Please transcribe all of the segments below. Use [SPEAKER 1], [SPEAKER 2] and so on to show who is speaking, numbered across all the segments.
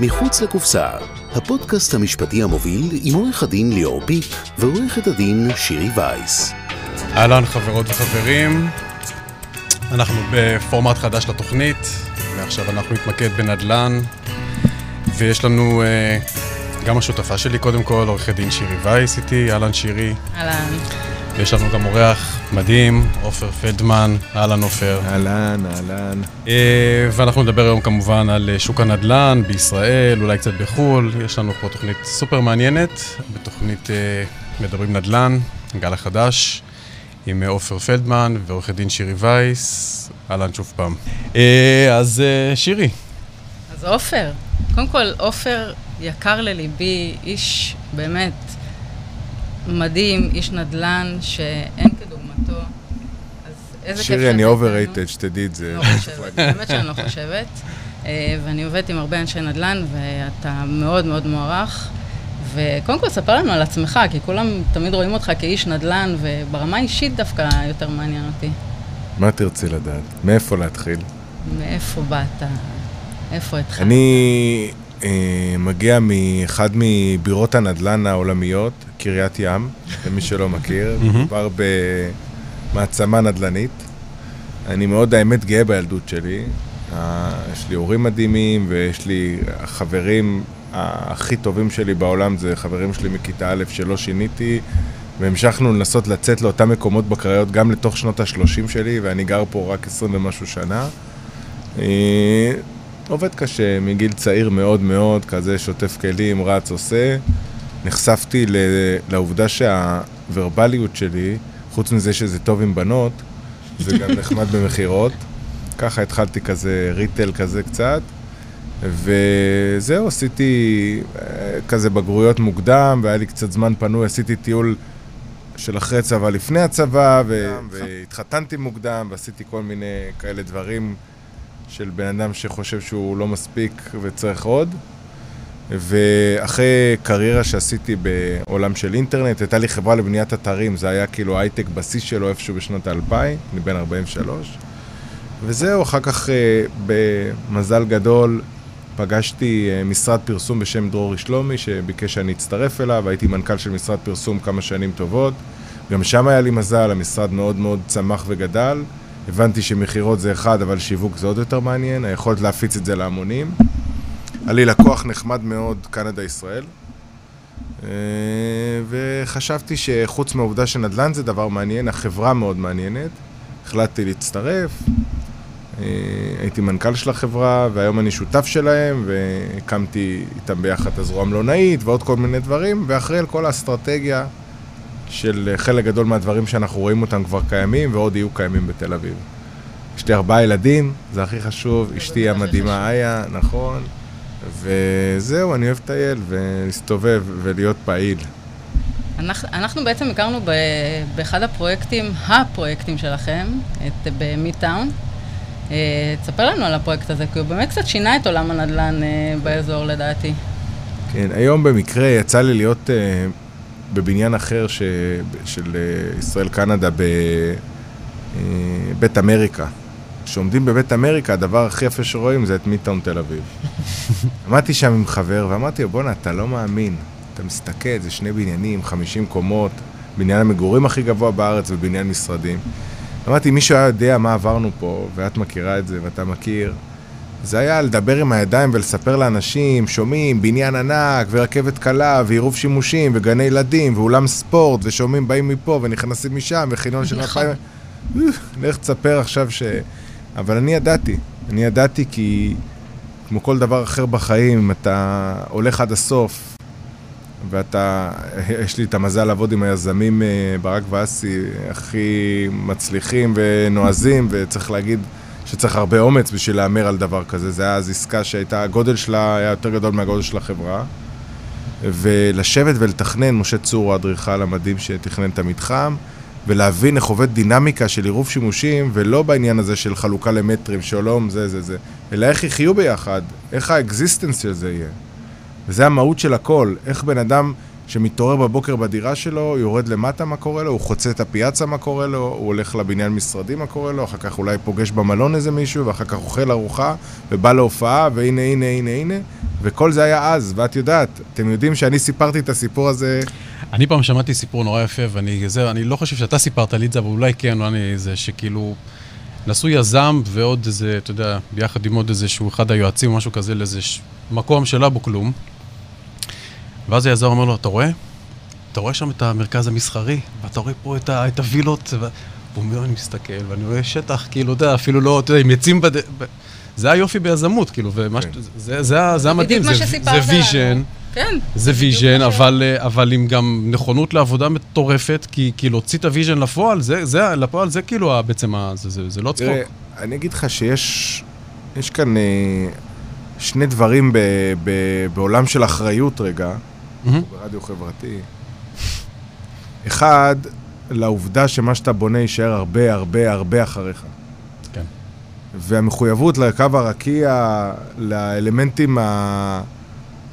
[SPEAKER 1] מחוץ לקופסה, הפודקאסט המשפטי המוביל עם עורך הדין ליאור פיק ועורכת הדין שירי וייס.
[SPEAKER 2] אהלן חברות וחברים, אנחנו בפורמט חדש לתוכנית, ועכשיו אנחנו נתמקד בנדל"ן, ויש לנו uh, גם השותפה שלי קודם כל, עורכת דין שירי וייס איתי, אהלן שירי.
[SPEAKER 3] אהלן.
[SPEAKER 2] ויש לנו גם אורח מדהים, עופר פלדמן, אהלן עופר.
[SPEAKER 4] אהלן, אהלן.
[SPEAKER 2] אה, ואנחנו נדבר היום כמובן על אה, שוק הנדל"ן בישראל, אולי קצת בחו"ל. יש לנו פה תוכנית סופר מעניינת, בתוכנית אה, מדברים נדל"ן, גל החדש, עם עופר פלדמן ועורכת דין שירי וייס. אהלן שוב פעם. אז שירי.
[SPEAKER 3] אז עופר, קודם כל, עופר יקר לליבי, איש באמת מדהים, איש נדל"ן שאין איזה כיף
[SPEAKER 4] שירי, אני overrated, שתדעי את זה.
[SPEAKER 3] לא חושבת, באמת שאני לא חושבת. אה, ואני עובדת עם הרבה אנשי נדל"ן, ואתה מאוד מאוד מוערך. וקודם כל, ספר לנו על עצמך, כי כולם תמיד רואים אותך כאיש נדל"ן, וברמה האישית דווקא יותר מעניין אותי.
[SPEAKER 4] מה תרצי לדעת? מאיפה להתחיל?
[SPEAKER 3] מאיפה באת? איפה התחלת?
[SPEAKER 4] אני אה, מגיע מאחד מבירות הנדל"ן העולמיות, קריית ים, למי שלא מכיר, מדובר במעצמה נדל"נית. אני מאוד, האמת, גאה בילדות שלי. אה, יש לי הורים מדהימים ויש לי חברים הכי טובים שלי בעולם, זה חברים שלי מכיתה א' שלא שיניתי. והמשכנו לנסות לצאת לאותם מקומות בקריות גם לתוך שנות ה-30 שלי, ואני גר פה רק 20 ומשהו שנה. אה, עובד קשה, מגיל צעיר מאוד מאוד, כזה שוטף כלים, רץ, עושה. נחשפתי לעובדה שהוורבליות שלי, חוץ מזה שזה טוב עם בנות, זה גם נחמד במכירות. ככה התחלתי כזה ריטל כזה קצת. וזהו, עשיתי אה, כזה בגרויות מוקדם, והיה לי קצת זמן פנוי, עשיתי טיול של אחרי צבא לפני הצבא, והתחתנתי מוקדם, ועשיתי כל מיני כאלה דברים של בן אדם שחושב שהוא לא מספיק וצריך עוד. ואחרי קריירה שעשיתי בעולם של אינטרנט, הייתה לי חברה לבניית אתרים, זה היה כאילו הייטק בשיא שלו איפשהו בשנות האלפיים, אני בן 43. וזהו, אחר כך אה, במזל גדול פגשתי אה, משרד פרסום בשם דרורי שלומי, שביקש שאני אצטרף אליו, הייתי מנכ"ל של משרד פרסום כמה שנים טובות. גם שם היה לי מזל, המשרד מאוד מאוד צמח וגדל. הבנתי שמכירות זה אחד, אבל שיווק זה עוד יותר מעניין, היכולת להפיץ את זה להמונים. היה לי לקוח נחמד מאוד, קנדה ישראל, אה, וחשבתי שחוץ מהעובדה שנדל"ן זה דבר מעניין, החברה מאוד מעניינת. החלטתי להצטרף, אה, הייתי מנכ"ל של החברה, והיום אני שותף שלהם, והקמתי איתם ביחד את הזרוע המלונאית ועוד כל מיני דברים, ואחרי כל האסטרטגיה של חלק גדול מהדברים שאנחנו רואים אותם כבר קיימים, ועוד יהיו קיימים בתל אביב. יש לי ארבעה ילדים, זה הכי חשוב, אשתי המדהימה איה, נכון. וזהו, אני אוהב לטייל ולהסתובב ולהיות פעיל.
[SPEAKER 3] אנחנו, אנחנו בעצם הכרנו ב, באחד הפרויקטים, הפרויקטים שלכם, את, במידטאון. אה, תספר לנו על הפרויקט הזה, כי הוא באמת קצת שינה את עולם הנדל"ן אה, באזור לדעתי.
[SPEAKER 4] כן, היום במקרה יצא לי להיות uh, בבניין אחר ש, של uh, ישראל קנדה בבית אמריקה. כשעומדים בבית אמריקה, הדבר הכי יפה שרואים זה את מידטאון תל אביב. עמדתי שם עם חבר ואמרתי לו, בואנה, אתה לא מאמין. אתה מסתכל, זה שני בניינים, 50 קומות, בניין המגורים הכי גבוה בארץ ובניין משרדים. אמרתי, מישהו היה יודע מה עברנו פה, ואת מכירה את זה ואתה מכיר, זה היה לדבר עם הידיים ולספר לאנשים, שומעים, בניין ענק, ורכבת קלה, ועירוב שימושים, וגני ילדים, ואולם ספורט, ושומעים באים מפה ונכנסים משם, וחניון של
[SPEAKER 3] נכון.
[SPEAKER 4] אלפיים... לך תספר עכשיו ש... אבל אני ידעתי, אני ידעתי כי כמו כל דבר אחר בחיים, אתה הולך עד הסוף, ואתה, יש לי את המזל לעבוד עם היזמים אה, ברק ואסי הכי מצליחים ונועזים, וצריך להגיד שצריך הרבה אומץ בשביל להמר על דבר כזה. זה היה אז עסקה שהייתה, הגודל שלה היה יותר גדול מהגודל של החברה. ולשבת ולתכנן, משה צור הוא האדריכל המדהים שתכנן את המתחם, ולהבין איך עובד דינמיקה של עירוב שימושים, ולא בעניין הזה של חלוקה למטרים, שלום, זה, זה, זה, אלא איך יחיו ביחד, איך ה existence של זה יהיה. וזה המהות של הכל, איך בן אדם שמתעורר בבוקר בדירה שלו, יורד למטה מה קורה לו, הוא חוצה את הפיאצה מה קורה לו, הוא הולך לבניין משרדי מה קורה לו, אחר כך אולי פוגש במלון איזה מישהו, ואחר כך אוכל ארוחה, ובא להופעה, והנה, הנה, הנה, הנה, וכל זה היה אז, ואת יודעת, אתם יודעים שאני סיפרתי את הסיפור הזה...
[SPEAKER 2] אני פעם שמעתי סיפור נורא יפה, ואני זה, אני לא חושב שאתה סיפרת לי את זה, אבל אולי כן, אולי זה שכאילו... נסעו יזם ועוד איזה, אתה יודע, ביחד עם עוד איזה שהוא אחד היועצים או משהו כזה לאיזה ש... מקום שלא בו כלום. ואז היזם אומר לו, אתה רואה? אתה רואה שם את המרכז המסחרי, ואתה רואה פה את, ה... את הווילות, ו... והוא אומר, אני מסתכל, ואני רואה שטח, כאילו, אתה יודע, אפילו לא, אתה יודע, עם עצים בד... זה היופי ביזמות, כאילו, ומה
[SPEAKER 4] כן.
[SPEAKER 2] ש... זה, זה, זה המדהים, זה, זה
[SPEAKER 3] vision. כן.
[SPEAKER 2] זה
[SPEAKER 3] vision,
[SPEAKER 2] אבל, אה, אבל עם גם נכונות לעבודה מטורפת, כי, כי להוציא את ה vision לפועל, זה, זה, לפועל זה כאילו בעצם, ה, זה, זה, זה לא צחוק.
[SPEAKER 4] תראה, אני אגיד לך שיש יש כאן אה, שני דברים ב, ב, בעולם של אחריות רגע,
[SPEAKER 2] מהמם.
[SPEAKER 4] ברדיו חברתי. אחד, לעובדה שמה שאתה בונה יישאר הרבה הרבה הרבה אחריך.
[SPEAKER 2] כן.
[SPEAKER 4] והמחויבות לקו הרקיע, לאלמנטים ה...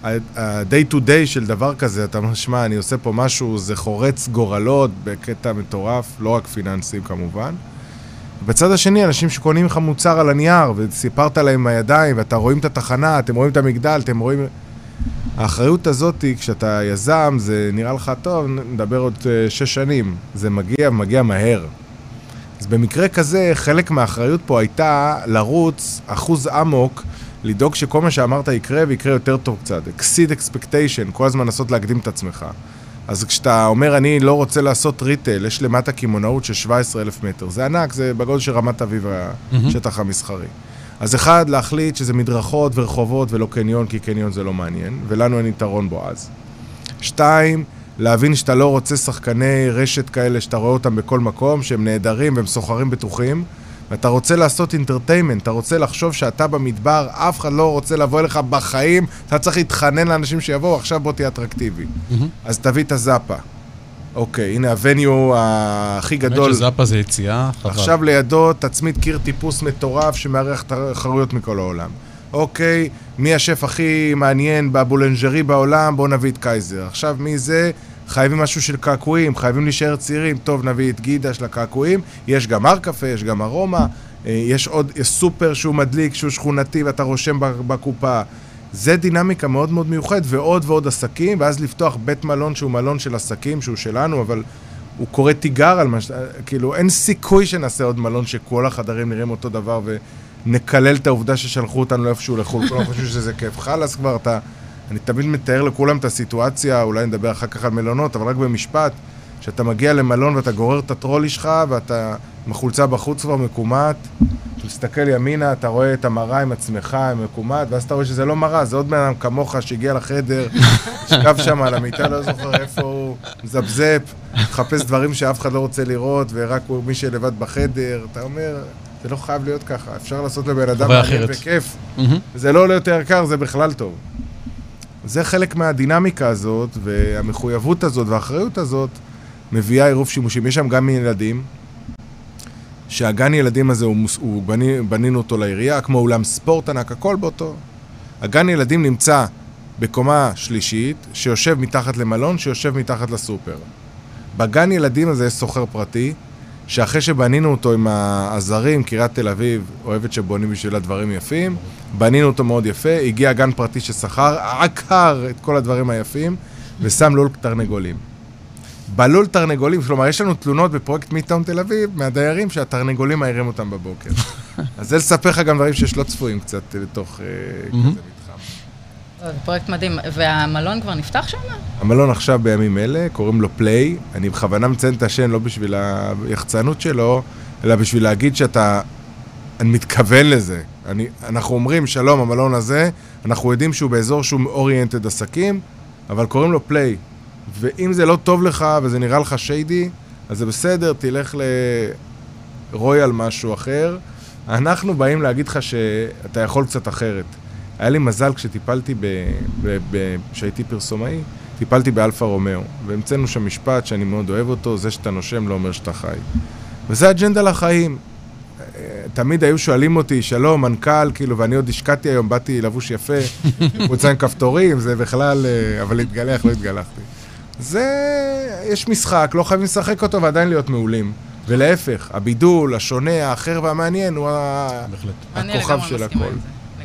[SPEAKER 4] ה-day to day של דבר כזה, אתה אומר, שמע, אני עושה פה משהו, זה חורץ גורלות בקטע מטורף, לא רק פיננסים כמובן. בצד השני, אנשים שקונים לך מוצר על הנייר, וסיפרת להם עם הידיים, ואתה רואים את התחנה, אתם רואים את המגדל, אתם רואים... האחריות הזאת, כשאתה יזם, זה נראה לך טוב, נדבר עוד אה, שש שנים. זה מגיע, מגיע מהר. אז במקרה כזה, חלק מהאחריות פה הייתה לרוץ אחוז אמוק, לדאוג שכל מה שאמרת יקרה ויקרה יותר טוב קצת. exceed expectation, כל הזמן לנסות להקדים את עצמך. אז כשאתה אומר, אני לא רוצה לעשות ריטל, יש למטה קמעונאות של 17,000 מטר. זה ענק, זה בגודל של רמת אביב, השטח המסחרי. אז אחד, להחליט שזה מדרכות ורחובות ולא קניון, כי קניון זה לא מעניין, ולנו אין יתרון בו אז. שתיים, להבין שאתה לא רוצה שחקני רשת כאלה שאתה רואה אותם בכל מקום, שהם נהדרים והם סוחרים בטוחים, ואתה רוצה לעשות אינטרטיימנט, אתה רוצה לחשוב שאתה במדבר, אף אחד לא רוצה לבוא אליך בחיים, אתה צריך להתחנן לאנשים שיבואו, עכשיו בוא תהיה אטרקטיבי.
[SPEAKER 2] מהמם.
[SPEAKER 4] אז תביא את הזאפה. אוקיי, הנה הווניו הכי גדול.
[SPEAKER 2] האמת שזאפה זה יציאה, חבל.
[SPEAKER 4] עכשיו לידו תצמיד קיר טיפוס מטורף שמארח תחרויות מכל העולם. אוקיי, מי השף הכי מעניין בבולנג'רי בעולם? בואו נביא את קייזר. עכשיו, מי זה? חייבים משהו של קעקועים, חייבים להישאר צעירים. טוב, נביא את גידה של הקעקועים. יש גם הר קפה, יש גם ארומה. אה, יש עוד, יש סופר שהוא מדליק, שהוא שכונתי ואתה רושם בקופה. זה דינמיקה מאוד מאוד מיוחדת, ועוד ועוד עסקים, ואז לפתוח בית מלון שהוא מלון של עסקים, שהוא שלנו, אבל הוא קורא תיגר על מה ש... כאילו, אין סיכוי שנעשה עוד מלון שכל החדרים נראים אותו דבר ונקלל את העובדה ששלחו אותנו לאיפשהו לחו"ל. כולם חושבים שזה כיף. חלאס כבר, אתה... אני תמיד מתאר לכולם את הסיטואציה, אולי נדבר אחר כך על מלונות, אבל רק במשפט, שאתה מגיע למלון ואתה גורר את הטרולי שלך, ואתה עם החולצה בחוץ כבר מקומט, אתה מסתכל ימינה, אתה רואה את המראה עם עצמך, עם מקומט, ואז אתה רואה שזה לא מראה, זה עוד בן אדם כמוך שהגיע לחדר, ישכב שם על המיטה, לא זוכר איפה הוא, מזפזפ, מחפש דברים שאף אחד לא רוצה לראות, ורק הוא מי שלבד בחדר, אתה אומר, זה לא חייב להיות ככה, אפשר לעשות לבן אדם מעניין. וכיף.
[SPEAKER 2] מהמם.
[SPEAKER 4] זה לא עולה יותר יקר, זה בכלל טוב. זה חלק מהדינמיקה הזאת, והמחויבות הזאת והאחריות הזאת מביאה עירוב שימושים. יש שם גם ילדים, שהגן ילדים הזה, הוא, הוא בני, בנינו אותו לעירייה, כמו אולם ספורט ענק, הכל באותו. הגן ילדים נמצא בקומה שלישית, שיושב מתחת למלון, שיושב מתחת לסופר. בגן ילדים הזה יש סוחר פרטי, שאחרי שבנינו אותו עם העזרים, קריית תל אביב אוהבת שבונים בשבילה דברים יפים, בנינו אותו מאוד יפה, הגיע גן פרטי ששכר, עקר את כל הדברים היפים, ושם לול תרנגולים. בלול תרנגולים, כלומר, יש לנו תלונות בפרויקט מיטאון תל אביב, מהדיירים שהתרנגולים מעירים אותם בבוקר. אז זה לספר לך גם דברים שיש לא צפויים קצת בתוך אה, כזה מתחם.
[SPEAKER 3] לא, זה פרויקט מדהים. והמלון כבר נפתח שם?
[SPEAKER 4] המלון עכשיו בימים אלה, קוראים לו פליי. אני בכוונה מציין את השם לא בשביל היחצנות שלו, אלא בשביל להגיד שאתה... אני מתכוון לזה. אני, אנחנו אומרים, שלום, המלון הזה, אנחנו יודעים שהוא באזור שהוא אוריינטד עסקים, אבל קוראים לו פליי. ואם זה לא טוב לך וזה נראה לך שיידי, אז זה בסדר, תלך לרויאל משהו אחר. אנחנו באים להגיד לך שאתה יכול קצת אחרת. היה לי מזל כשטיפלתי, ב- ב- ב- כשהייתי פרסומאי, טיפלתי ב Alfa Romeo, והמצאנו שם משפט שאני מאוד אוהב אותו, זה שאתה נושם לא אומר שאתה חי. וזה אג'נדה לחיים. תמיד היו שואלים אותי, שלום, מנכ"ל, כאילו, ואני עוד השקעתי היום, באתי לבוש יפה, חולצה עם כפתורים, זה בכלל, אה, אבל להתגלח, לא התגלחתי. זה, יש משחק, לא חייבים לשחק אותו ועדיין להיות מעולים. ולהפך, הבידול, השונה, האחר והמעניין הוא הכוכב של הכל.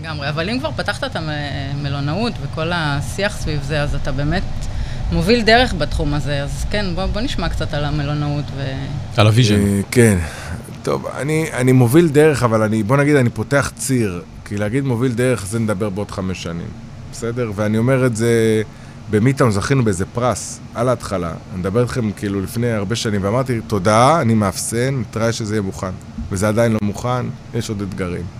[SPEAKER 3] לגמרי, אבל אם כבר פתחת את המלונאות וכל השיח סביב זה, אז אתה באמת מוביל דרך בתחום הזה, אז כן, בוא, בוא נשמע קצת על המלונאות ו...
[SPEAKER 2] על ה vision.
[SPEAKER 4] אה, כן. טוב, אני, אני מוביל דרך, אבל אני, בוא נגיד, אני פותח ציר. כי להגיד מוביל דרך, זה נדבר בעוד חמש שנים. בסדר? ואני אומר את זה, במידטאון זכינו באיזה פרס, על ההתחלה. אני מדבר איתכם כאילו לפני הרבה שנים, ואמרתי, תודה, אני מאפסן, נתראה שזה יהיה מוכן. וזה עדיין לא מוכן, יש עוד אתגרים.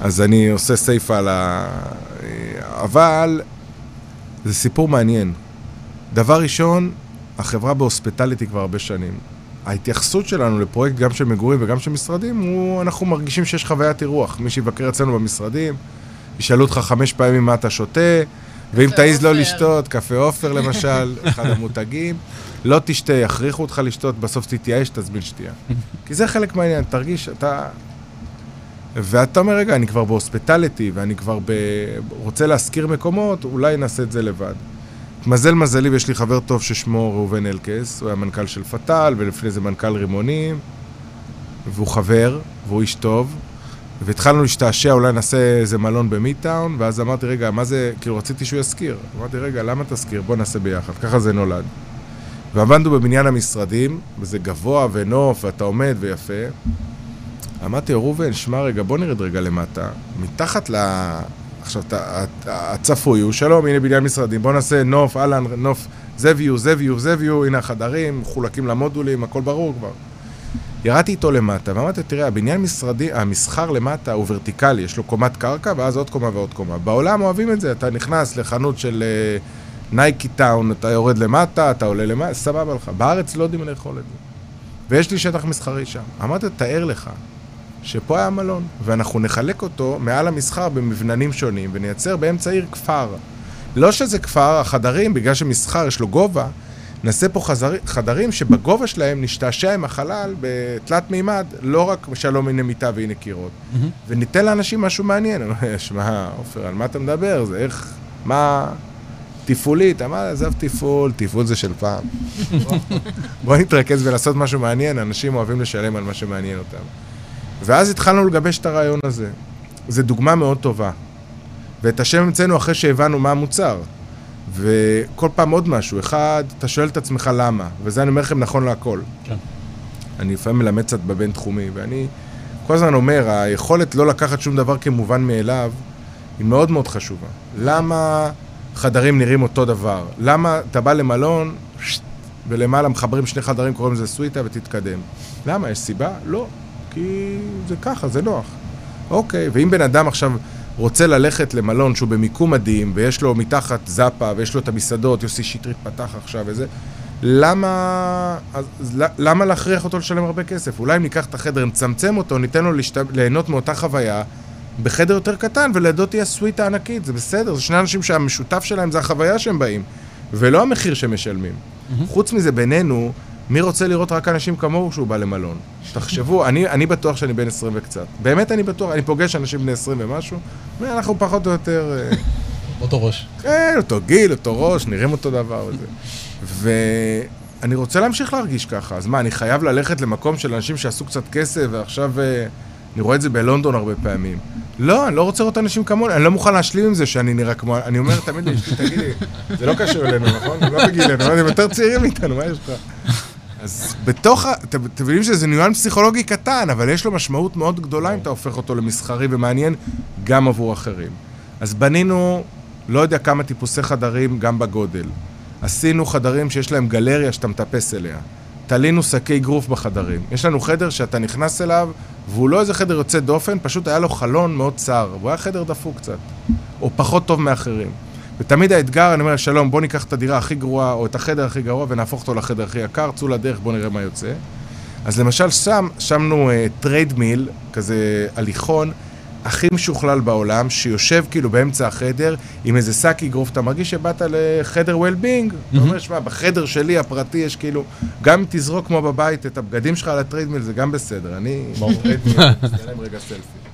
[SPEAKER 4] אז אני עושה סייפה על ה... אבל זה סיפור מעניין. דבר ראשון, החברה ב hospitality כבר הרבה שנים. ההתייחסות שלנו לפרויקט גם של מגורים וגם של משרדים, הוא, אנחנו מרגישים שיש חוויית אירוח. מי שיבקר אצלנו במשרדים, ישאלו אותך חמש פעמים מה אתה שותה, ואם תעיז לא לשתות, קפה עופר למשל, אחד המותגים, לא תשתה, יכריחו אותך לשתות, בסוף תתייאש, תזמין שתייה. כי זה חלק מהעניין, תרגיש, אתה... ואתה אומר, רגע, אני כבר בהוספיטליטי, ואני כבר ב... רוצה להשכיר מקומות, אולי נעשה את זה לבד. התמזל מזלי ויש לי חבר טוב ששמו ראובן אלקס, הוא היה מנכ"ל של פטל, ולפני זה מנכ"ל רימונים, והוא חבר, והוא איש טוב, והתחלנו להשתעשע, אולי נעשה איזה מלון במיטאון, ואז אמרתי, רגע, מה זה, כאילו רציתי שהוא ישכיר. אמרתי, רגע, למה תשכיר? בוא נעשה ביחד. ככה זה נולד. ועבדנו בבניין המשרדים, וזה גבוה ונוף, ואתה עומד ויפה. אמרתי לו, ראובן, שמע רגע, בוא נרד רגע למטה. מתחת ל... עכשיו, הצפוי הוא, שלום, הנה בניין משרדים, בוא נעשה נוף, אהלן, נוף, זה ויו, זה ויו, זה ויו, הנה החדרים, מחולקים למודולים, הכל ברור כבר. ירדתי איתו למטה, ואמרתי, תראה, הבניין משרדי, המסחר למטה הוא ורטיקלי, יש לו קומת קרקע, ואז עוד קומה ועוד קומה. בעולם אוהבים את זה, אתה נכנס לחנות של נייקי uh, טאון, אתה יורד למטה, אתה עולה למטה, סבבה לך. בארץ לא יודעים לאכול את זה. ויש לי שטח מסחרי שם. אמרתי, תאר לך, שפה היה מלון, ואנחנו נחלק אותו מעל המסחר במבננים שונים, ונייצר באמצע עיר כפר. לא שזה כפר, החדרים, בגלל שמסחר יש לו גובה, נעשה פה חזר, חדרים שבגובה שלהם נשתעשע עם החלל בתלת מימד, לא רק שלום הנה מיטה והנה קירות. Mm-hmm. וניתן לאנשים משהו מעניין. שמע, עופר, על מה אתה מדבר? זה איך, מה... תפעולית, אמר, עזב תפעול, תפעול זה של פעם. בוא נתרכז ולעשות משהו מעניין, אנשים אוהבים לשלם על מה שמעניין אותם. ואז התחלנו לגבש את הרעיון הזה. זו דוגמה מאוד טובה. ואת השם המצאנו אחרי שהבנו מה המוצר. וכל פעם עוד משהו. אחד, אתה שואל את עצמך למה, וזה אני אומר לכם נכון להכל. כן. אני לפעמים מלמד קצת בבין-תחומי, ואני כל הזמן אומר, היכולת לא לקחת שום דבר כמובן מאליו, היא מאוד מאוד חשובה. למה חדרים נראים אותו דבר? למה אתה בא למלון, ולמעלה מחברים שני חדרים, קוראים לזה סוויטה ותתקדם? למה? יש סיבה? לא. כי זה ככה, זה נוח. אוקיי, ואם בן אדם עכשיו רוצה ללכת למלון שהוא במיקום מדהים, ויש לו מתחת זאפה, ויש לו את המסעדות, יוסי שטרית פתח עכשיו וזה, למה, אז, למה להכריח אותו לשלם הרבה כסף? אולי אם ניקח את החדר, נצמצם אותו, ניתן לו לשת... ליהנות מאותה חוויה בחדר יותר קטן, ולידו תהיה סוויטה ענקית, זה בסדר, זה שני אנשים שהמשותף שלהם זה החוויה שהם באים, ולא המחיר שהם משלמים. Mm-hmm. חוץ מזה, בינינו, מי רוצה לראות רק אנשים כמוהו כשהוא בא למלון? תחשבו, אני, אני בטוח שאני בן 20 וקצת. באמת אני בטוח, אני פוגש אנשים בני 20 ומשהו, ואנחנו פחות או יותר... אה,
[SPEAKER 2] אותו ראש.
[SPEAKER 4] כן, אותו גיל, אותו ראש, נראים אותו דבר וזה. ואני רוצה להמשיך להרגיש ככה. אז מה, אני חייב ללכת למקום של אנשים שעשו קצת כסף, ועכשיו אה, אני רואה את זה בלונדון הרבה פעמים. לא, אני לא רוצה לראות אנשים כמוני, אני לא מוכן להשלים עם זה שאני נראה כמו... אני אומר תמיד לאשתי, תגידי, זה לא קשור אלינו, נכון? לא בגילנו, הם יותר צעירים מאיתנו, מה יש לך? אז בתוך ה... אתם מבינים שזה ניואנס פסיכולוגי קטן, אבל יש לו משמעות מאוד גדולה אם אתה הופך אותו למסחרי ומעניין גם עבור אחרים. אז בנינו, לא יודע כמה טיפוסי חדרים, גם בגודל. עשינו חדרים שיש להם גלריה שאתה מטפס אליה. תלינו שקי אגרוף בחדרים. יש לנו חדר שאתה נכנס אליו, והוא לא איזה חדר יוצא דופן, פשוט היה לו חלון מאוד צר, והוא היה חדר דפוק קצת, או פחות טוב מאחרים. ותמיד האתגר, אני אומר, שלום, בוא ניקח את הדירה הכי גרועה, או את החדר הכי גרוע, ונהפוך אותו לחדר הכי יקר, צאו לדרך, בוא נראה מה יוצא. אז למשל שם, שמנו treadmill uh,, כזה הליכון, הכי משוכלל בעולם, שיושב כאילו באמצע החדר, עם איזה שק אגרוף, אתה מרגיש שבאת לחדר well-being, mm-hmm. אתה אומר, שמע, בחדר שלי הפרטי יש כאילו, גם אם תזרוק כמו בבית את הבגדים שלך על ה treadmill, זה גם בסדר, אני... ברור. רגע סלפי.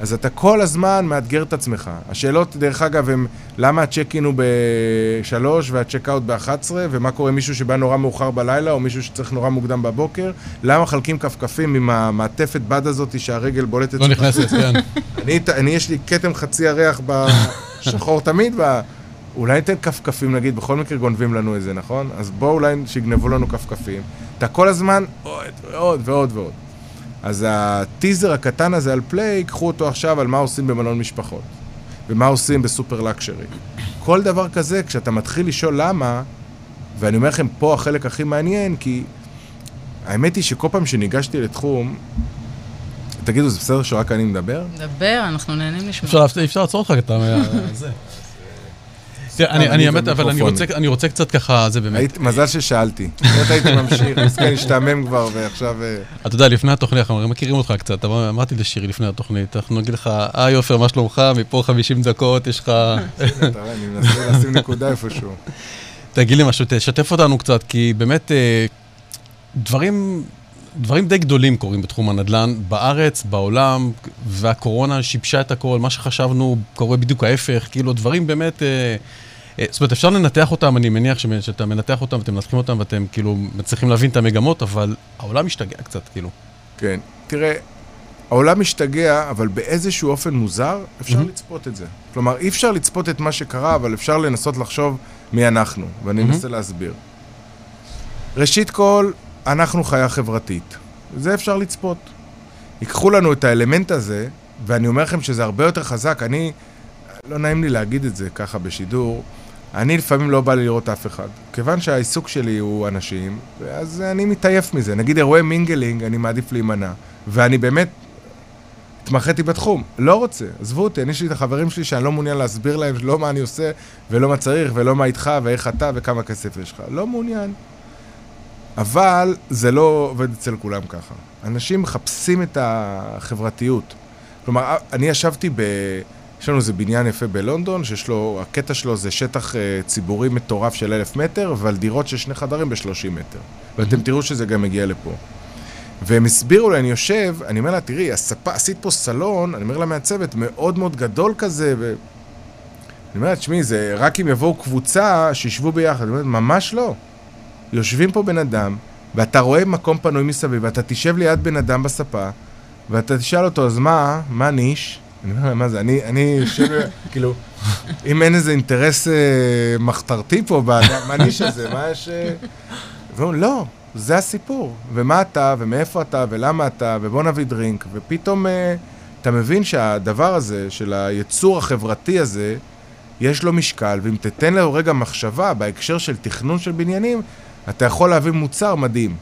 [SPEAKER 4] אז אתה כל הזמן מאתגר את עצמך. השאלות, דרך אגב, הן למה הצ'ק-אין הוא ב-3 והצ'ק-אאוט ב-11, ומה קורה עם מישהו שבא נורא מאוחר בלילה, או מישהו שצריך נורא מוקדם בבוקר, למה מחלקים כפכפים עם המעטפת בד הזאת שהרגל בולטת...
[SPEAKER 2] לא נכנסת, כן.
[SPEAKER 4] אני, אני, יש לי כתם חצי ירח בשחור תמיד, ב... אולי ניתן כפכפים נגיד, בכל מקרה גונבים לנו איזה, נכון? אז בואו אולי שיגנבו לנו כפכפים. אתה כל הזמן עוד ועוד ועוד ועוד. אז הטיזר הקטן הזה על פליי, קחו אותו עכשיו על מה עושים במלון משפחות, ומה עושים בסופר לקשרי. כל דבר כזה, כשאתה מתחיל לשאול למה, ואני אומר לכם, פה החלק הכי מעניין, כי האמת היא שכל פעם שניגשתי לתחום, תגידו, זה בסדר שרק אני מדבר?
[SPEAKER 3] דבר, אנחנו נהנים לשמוע.
[SPEAKER 2] אפשר אפשר לעצור אותך, אתה... זה. תראה, אני- אני האמת, אבל אני רוצה- אני רוצה קצת ככה, זה באמת...
[SPEAKER 4] מזל ששאלתי. באמת הייתי ממשיך, מסכן, השתעמם כבר, ועכשיו... אה,
[SPEAKER 2] אתה יודע, לפני התוכנית, אנחנו מכירים אותך קצת, אמרתי לשירי לפני התוכנית, אנחנו נגיד לך, היי עופר, מה שלומך? מפה 50 דקות, יש לך...
[SPEAKER 4] אני מנסה לשים נקודה איפשהו.
[SPEAKER 2] תגיד לי משהו, תשתף אותנו קצת, כי באמת אה, דברים, דברים די גדולים קורים בתחום הנדל"ן, בארץ, בעולם, והקורונה שיבשה את הכל, מה שחשבנו קורה בדיוק ההפך, כאילו דברים באמת... אה, אה, זאת אומרת, אפשר לנתח אותם, אני מניח שאתה מנתח אותם ואתם מנתחים אותם ואתם כאילו מצליחים להבין את המגמות, אבל העולם משתגע קצת, כאילו.
[SPEAKER 4] כן. תראה, העולם משתגע, אבל באיזשהו אופן מוזר, אפשר
[SPEAKER 2] מהמם.
[SPEAKER 4] לצפות את זה. כלומר, אי אפשר לצפות את מה שקרה, אבל אפשר לנסות לחשוב מי אנחנו, ואני
[SPEAKER 2] מהמם.
[SPEAKER 4] אנסה להסביר. ראשית כל, אנחנו חיה חברתית. זה אפשר לצפות. ייקחו לנו את האלמנט הזה, ואני אומר לכם שזה הרבה יותר חזק. אני, לא נעים לי להגיד את זה ככה בשידור, אני לפעמים לא בא לראות אף אחד. כיוון שהעיסוק שלי הוא אנשים, אז אני מתעייף מזה. נגיד אירועי mingling, אני מעדיף להימנע. ואני באמת התמחיתי בתחום. לא רוצה, עזבו אותי, אני יש לי את החברים שלי שאני לא מעוניין להסביר להם לא מה אני עושה, ולא מה צריך, ולא מה איתך, ואיך אתה, וכמה כסף יש לך. לא מעוניין. אבל זה לא עובד אצל כולם ככה. אנשים מחפשים את החברתיות. כלומר, אני ישבתי ב... יש לנו איזה בניין יפה בלונדון, שיש לו, הקטע שלו זה שטח אה, ציבורי מטורף של אלף מטר, אבל דירות של שני חדרים בשלושים מטר. ואתם תראו שזה גם מגיע לפה. והם הסבירו לי, אני יושב, אני אומר לה, תראי, הספה, עשית פה סלון, אני אומר לה מהצוות, מאוד מאוד גדול כזה, ו... אני אומר לה, תשמעי, זה רק אם יבואו קבוצה, שישבו ביחד. אני אומר, ממש לא. יושבים פה בן אדם, ואתה רואה מקום פנוי מסביב, ואתה תשב ליד בן אדם בספה, ואתה תשאל אותו, אז מה, מה ניש? אני אומר, מה זה, אני, אני כאילו, אם אין איזה אינטרס אה, מחתרתי פה, מה ניש הזה, מה יש... אה?" והוא, לא, זה הסיפור. ומה אתה, ומאיפה אתה, ולמה אתה, ובוא נביא דרינק, ופתאום אה, אתה מבין שהדבר הזה, של היצור החברתי הזה, יש לו משקל, ואם תתן לו רגע מחשבה בהקשר של תכנון של בניינים, אתה יכול להביא מוצר מדהים.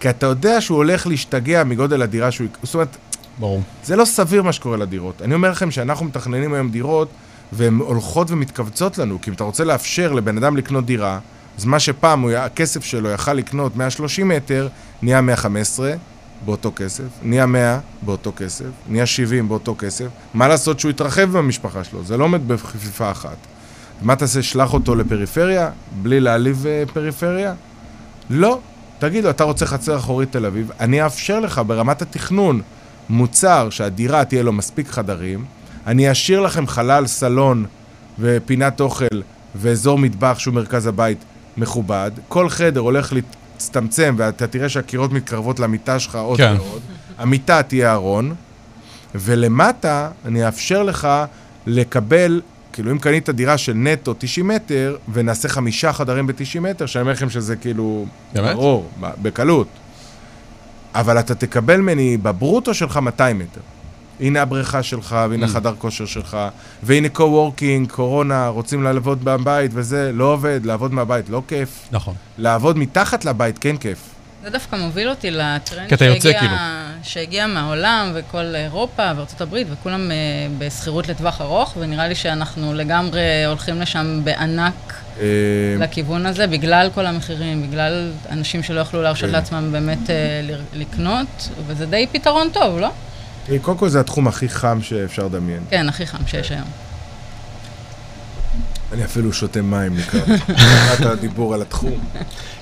[SPEAKER 4] כי אתה יודע שהוא הולך להשתגע מגודל הדירה שהוא... זאת אומרת,
[SPEAKER 2] ברור.
[SPEAKER 4] זה לא סביר מה שקורה לדירות. אני אומר לכם שאנחנו מתכננים היום דירות, והן הולכות ומתכווצות לנו, כי אם אתה רוצה לאפשר לבן אדם לקנות דירה, אז מה שפעם היה- הכסף שלו יכל לקנות 130 מטר, נהיה 115 באותו כסף, נהיה 100 באותו כסף, נהיה 70 באותו כסף. מה לעשות שהוא יתרחב במשפחה שלו? זה לא עומד בכפיפה אחת. מה תעשה, שלח אותו לפריפריה, בלי להעליב אה, פריפריה? לא. תגיד לו, אתה רוצה חצר אחורית תל אביב, אני אאפשר לך ברמת התכנון מוצר שהדירה תהיה לו מספיק חדרים, אני אשאיר לכם חלל סלון ופינת אוכל ואזור מטבח שהוא מרכז הבית מכובד, כל חדר הולך להצטמצם ואתה תראה שהקירות מתקרבות למיטה שלך עוד
[SPEAKER 2] כן.
[SPEAKER 4] ועוד, המיטה תהיה ארון, ולמטה אני אאפשר לך לקבל, כאילו אם קנית דירה של נטו 90 מטר, ונעשה חמישה חדרים ב-90 מטר, שאני אומר לכם שזה כאילו...
[SPEAKER 2] באמת?
[SPEAKER 4] ברור, בקלות. אבל אתה תקבל ממני בברוטו שלך 200 מטר. הנה הבריכה שלך, והנה
[SPEAKER 2] Mm.
[SPEAKER 4] חדר כושר שלך, והנה co-working, קורונה, רוצים לעבוד מהבית וזה, לא עובד, לעבוד מהבית לא כיף.
[SPEAKER 2] נכון.
[SPEAKER 4] לעבוד מתחת לבית כן כיף.
[SPEAKER 3] זה דווקא מוביל אותי לטרנד שהגיע,
[SPEAKER 2] כאילו.
[SPEAKER 3] שהגיע מהעולם וכל אירופה וארצות הברית וכולם אה, בשכירות לטווח ארוך, ונראה לי שאנחנו לגמרי הולכים לשם בענק
[SPEAKER 4] אה,
[SPEAKER 3] לכיוון הזה, בגלל כל המחירים, בגלל אנשים שלא יכלו להרשות
[SPEAKER 4] כן.
[SPEAKER 3] לעצמם באמת אה, לקנות, וזה די פתרון טוב, לא?
[SPEAKER 4] קודם כל זה התחום הכי חם שאפשר לדמיין.
[SPEAKER 3] כן, הכי חם שיש היום.
[SPEAKER 4] אני אפילו שותה מים לקראת הדיבור על התחום.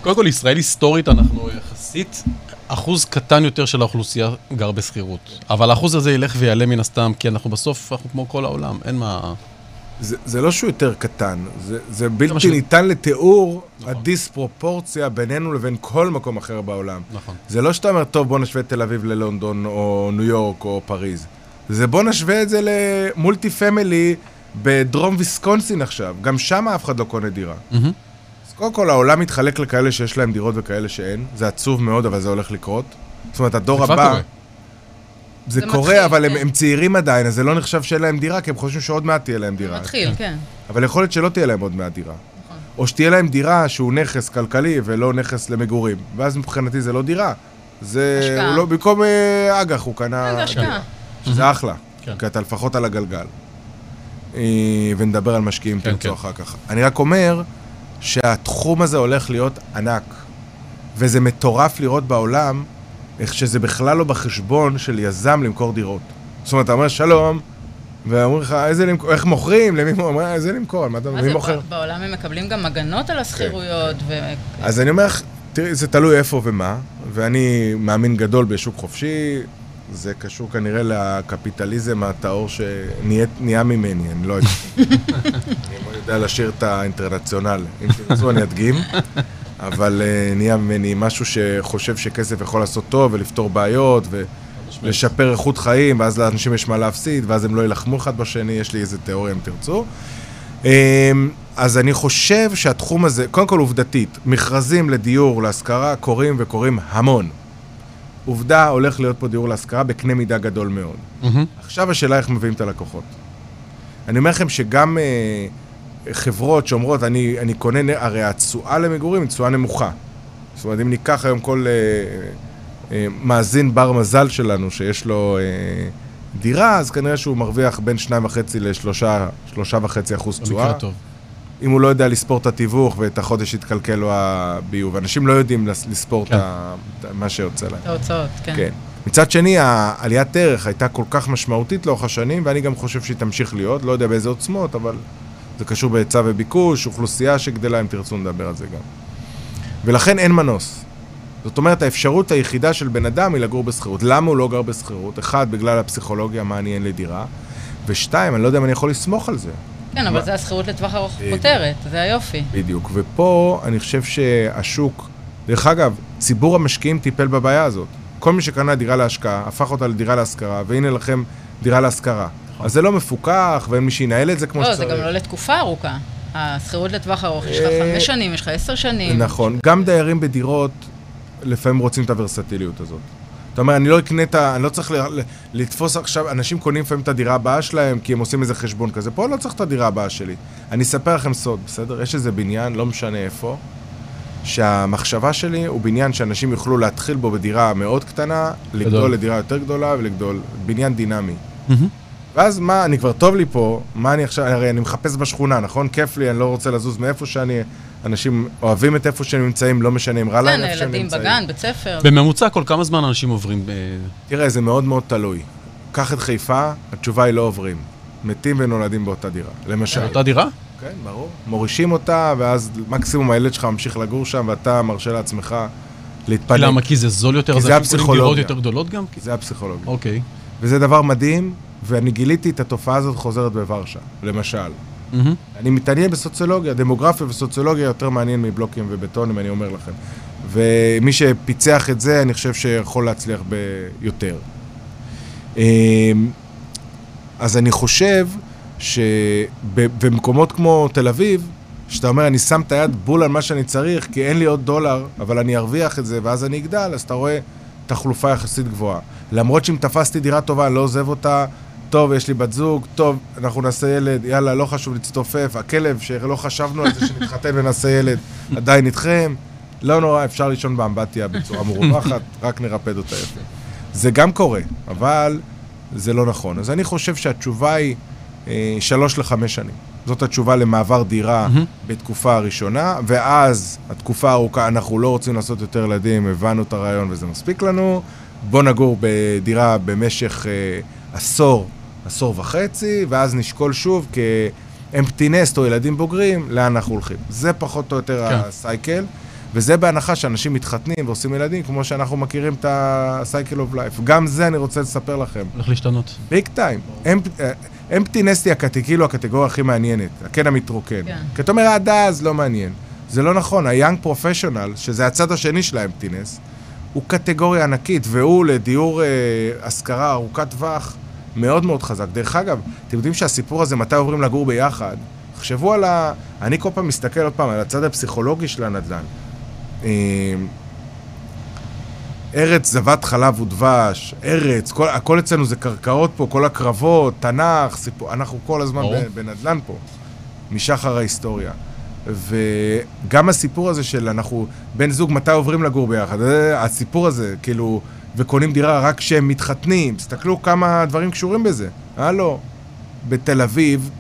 [SPEAKER 2] קודם כל, ישראל היסטורית, אנחנו יחסית אחוז קטן יותר של האוכלוסייה גר בשכירות. אבל האחוז הזה ילך ויעלה מן הסתם, כי אנחנו בסוף, אנחנו כמו כל העולם, אין מה...
[SPEAKER 4] זה, זה לא שהוא יותר קטן, זה, זה בלתי
[SPEAKER 2] ש-
[SPEAKER 4] ניתן לתיאור
[SPEAKER 2] נכון.
[SPEAKER 4] הדיספרופורציה בינינו לבין כל מקום אחר בעולם.
[SPEAKER 2] נכון.
[SPEAKER 4] זה לא שאתה אומר, טוב, בוא נשווה את תל אביב ללונדון, או ניו יורק, או פריז. זה בוא נשווה את זה למולטי פמילי בדרום ויסקונסין עכשיו. גם שם אף אחד לא קונה דירה.
[SPEAKER 2] מהמם.
[SPEAKER 4] אז קודם כל, העולם מתחלק לכאלה שיש להם דירות וכאלה שאין. זה עצוב מאוד, אבל זה הולך לקרות. זאת אומרת, הדור
[SPEAKER 2] זה
[SPEAKER 4] הבא...
[SPEAKER 2] קורה.
[SPEAKER 4] זה
[SPEAKER 3] זה
[SPEAKER 4] קורה,
[SPEAKER 3] מתחיל,
[SPEAKER 4] אבל הם,
[SPEAKER 3] כן.
[SPEAKER 4] הם צעירים עדיין, אז זה לא נחשב שאין להם דירה, כי הם חושבים שעוד מעט תהיה להם דירה.
[SPEAKER 3] מתחיל, כן.
[SPEAKER 4] אבל יכול להיות שלא תהיה להם עוד מעט דירה.
[SPEAKER 3] נכון.
[SPEAKER 4] או שתהיה להם דירה שהוא נכס כלכלי ולא נכס למגורים. ואז מבחינתי זה לא דירה. זה...
[SPEAKER 3] השקעה.
[SPEAKER 4] לא, במקום אה, אג"ח הוא קנה...
[SPEAKER 3] כן, זה השקעה.
[SPEAKER 4] שזה אחלה.
[SPEAKER 2] כן.
[SPEAKER 4] כי אתה לפחות על הגלגל. אה, ונדבר על משקיעים
[SPEAKER 2] כן,
[SPEAKER 4] תרצו
[SPEAKER 2] כן.
[SPEAKER 4] אחר כך. אני רק אומר שהתחום הזה הולך להיות ענק. וזה מטורף לראות בעולם איך שזה בכלל לא בחשבון של יזם למכור דירות. זאת אומרת, אתה אומר שלום, ואומרים לך, איזה למכור, איך מוכרים? למי? אומר, איזה למכור? מה אתה מי מוכר?
[SPEAKER 3] בעולם הם מקבלים גם הגנות על השכירויות, ו...
[SPEAKER 4] אז אני אומר לך, תראי, זה תלוי איפה ומה, ואני מאמין גדול בשוק חופשי, זה קשור כנראה לקפיטליזם הטהור שנהיה ממני, אני לא יודע. אני לא יודע לשיר את האינטרנציונל. אם תרצו אני אדגים, אבל אה, נהיה ממני משהו שחושב שכסף יכול לעשות טוב ולפתור בעיות ולשפר איכות חיים, ואז לאנשים יש מה להפסיד, ואז הם לא יילחמו אחד בשני, יש לי איזה תיאוריה אם תרצו. אמ, אז אני חושב שהתחום הזה, קודם כל עובדתית, מכרזים לדיור להשכרה קורים וקורים המון. עובדה, הולך להיות פה דיור להשכרה בקנה מידה גדול מאוד.
[SPEAKER 2] מהמם.
[SPEAKER 4] עכשיו השאלה איך מביאים את הלקוחות. אני אומר לכם שגם אה, חברות שאומרות, אני, אני קונה, הרי התשואה למגורים היא תשואה נמוכה. זאת אומרת, אם ניקח היום כל אה, אה, מאזין בר מזל שלנו, שיש לו אה, דירה, אז כנראה שהוא מרוויח בין 2.5 ל-3.5 אחוז תשואה.
[SPEAKER 2] במקרה הטוב.
[SPEAKER 4] אם הוא לא יודע לספור את התיווך ואת החודש יתקלקל לו הביוב. אנשים לא יודעים לס- לספור את
[SPEAKER 2] כן.
[SPEAKER 4] ה- את מה שיוצא להם.
[SPEAKER 3] את ההוצאות, כן.
[SPEAKER 4] כן. מצד שני, העליית ערך הייתה כל כך משמעותית לאורך השנים, ואני גם חושב שהיא תמשיך להיות, לא יודע באיזה עוצמות, אבל זה קשור בהיצע וביקוש, אוכלוסייה שגדלה, אם תרצו נדבר על זה גם. ולכן אין מנוס. זאת אומרת, האפשרות היחידה של בן אדם היא לגור בשכירות. למה הוא לא גר בשכירות? אחד, בגלל הפסיכולוגיה, מה אני אין לי דירה, ושתיים, אני לא יודע אם אני יכול לסמוך על זה.
[SPEAKER 3] כן, אבל
[SPEAKER 4] מה?
[SPEAKER 3] זה השכירות לטווח ארוך. פותרת, זה היופי.
[SPEAKER 4] בדיוק. ופה אני חושב שהשוק, דרך אגב, ציבור המשקיעים טיפל בבעיה הזאת. כל מי שקנה דירה להשקעה, הפך אותה לדירה להשכרה, והנה לכם דירה להשכרה. אז זה לא מפוקח, ואין מי שינהל את זה כמו
[SPEAKER 3] לא,
[SPEAKER 4] שצריך.
[SPEAKER 3] זה גם לא לתקופה ארוכה. השכירות לטווח ארוך, יש לך
[SPEAKER 4] אה,
[SPEAKER 3] חמש שנים, יש לך עשר שנים.
[SPEAKER 4] נכון. גם דיירים בדירות לפעמים רוצים את הוורסטיליות הזאת. אתה אומר, אני לא אקנה את ה... אני לא צריך ל- לתפוס עכשיו... אנשים קונים לפעמים את הדירה הבאה שלהם, כי הם עושים איזה חשבון כזה. פה לא צריך את הדירה הבאה שלי. אני אספר לכם סוד, בסדר? יש איזה בניין, לא משנה איפה, שהמחשבה שלי הוא בניין שאנשים יוכלו להתחיל בו בדירה מאוד קטנה, לגדול
[SPEAKER 2] גדול.
[SPEAKER 4] לדירה יותר גדולה ולגדול. בניין דינמי. ואז מה, אני כבר טוב לי פה, מה אני עכשיו, הרי אני מחפש בשכונה, נכון? כיף לי, אני לא רוצה לזוז מאיפה שאני, אנשים אוהבים את איפה שהם נמצאים, לא משנה אם רע להם
[SPEAKER 3] כן,
[SPEAKER 4] איפה שהם
[SPEAKER 3] ילדים
[SPEAKER 4] נמצאים.
[SPEAKER 3] בגן, בית ספר.
[SPEAKER 2] בממוצע, כל כמה זמן אנשים עוברים... אה,
[SPEAKER 4] תראה, זה מאוד מאוד תלוי. קח את חיפה, התשובה היא לא עוברים. מתים ונולדים באותה דירה, למשל.
[SPEAKER 2] אותה דירה?
[SPEAKER 4] כן, ברור. מורישים אותה, ואז מקסימום הילד שלך ממשיך לגור שם, ואתה מרשה לעצמך להתפנק.
[SPEAKER 2] למה? כי זה זול יותר,
[SPEAKER 4] כי זה
[SPEAKER 2] קונים דירות
[SPEAKER 4] הפסיכולוגיה.
[SPEAKER 2] יותר גדולות גם?
[SPEAKER 4] זה הפסיכולוגיה.
[SPEAKER 2] אוקיי.
[SPEAKER 4] וזה דבר מדהים, ואני גיליתי את התופעה הזאת חוזרת בוורשה, למשל.
[SPEAKER 2] מהמם.
[SPEAKER 4] אני מתעניין בסוציולוגיה, דמוגרפיה וסוציולוגיה יותר מעניין מבלוקים ובטונים, אני אומר לכם. ומי שפיצח את זה, אני חושב שיכול להצליח ביותר. אמ, אז אני חושב שבמקומות כמו תל אביב, שאתה אומר, אני שם את היד בול על מה שאני צריך, כי אין לי עוד דולר, אבל אני ארוויח את זה, ואז אני אגדל, אז אתה רואה תחלופה יחסית גבוהה. למרות שאם תפסתי דירה טובה, אני לא עוזב אותה, טוב, יש לי בת זוג, טוב, אנחנו נעשה ילד, יאללה, לא חשוב להצטופף, הכלב שלא חשבנו על זה שנתחתן ונעשה ילד, עדיין איתכם, לא נורא, אפשר לישון באמבטיה בצורה מרווחת, רק נרפד אותה יפה. זה גם קורה, אבל זה לא נכון. אז אני חושב שהתשובה היא אה, שלוש לחמש שנים. זאת התשובה למעבר דירה. בתקופה הראשונה, ואז התקופה הארוכה, אנחנו לא רוצים לעשות יותר ילדים, הבנו את הרעיון וזה מספיק לנו, בוא נגור בדירה במשך אה, עשור, עשור וחצי, ואז נשקול שוב כאמפטי נסט או ילדים בוגרים, לאן אנחנו הולכים. זה פחות או יותר
[SPEAKER 2] כן.
[SPEAKER 4] הסייקל, וזה בהנחה שאנשים מתחתנים ועושים ילדים, כמו שאנחנו מכירים את ה-cycle of life. גם זה אני רוצה לספר לכם.
[SPEAKER 2] הולך להשתנות.
[SPEAKER 4] ביג טיים. אמפטי נסטי כאילו הקטגוריה הכי מעניינת, הקן המתרוקן.
[SPEAKER 3] כן.
[SPEAKER 4] כי אתה אומר, עד אז לא מעניין. זה לא נכון, ה-young professional, שזה הצד השני של האמפטינס, הוא קטגוריה ענקית, והוא לדיור אה, השכרה ארוכת טווח מאוד מאוד חזק. דרך אגב, אתם יודעים שהסיפור הזה, מתי עוברים לגור ביחד? תחשבו על ה... אני כל פעם מסתכל עוד פעם על הצד הפסיכולוגי של הנדל"ן. אה, ארץ זבת חלב ודבש, ארץ, כל, הכל אצלנו זה קרקעות פה, כל הקרבות, תנ"ך, סיפור, אנחנו כל הזמן. ב- בנדל"ן פה, משחר ההיסטוריה. וגם הסיפור הזה של אנחנו, בן זוג, מתי עוברים לגור ביחד, אה, הסיפור הזה, כאילו, וקונים דירה רק כשהם מתחתנים, תסתכלו כמה דברים קשורים בזה. הלו, בתל אביב,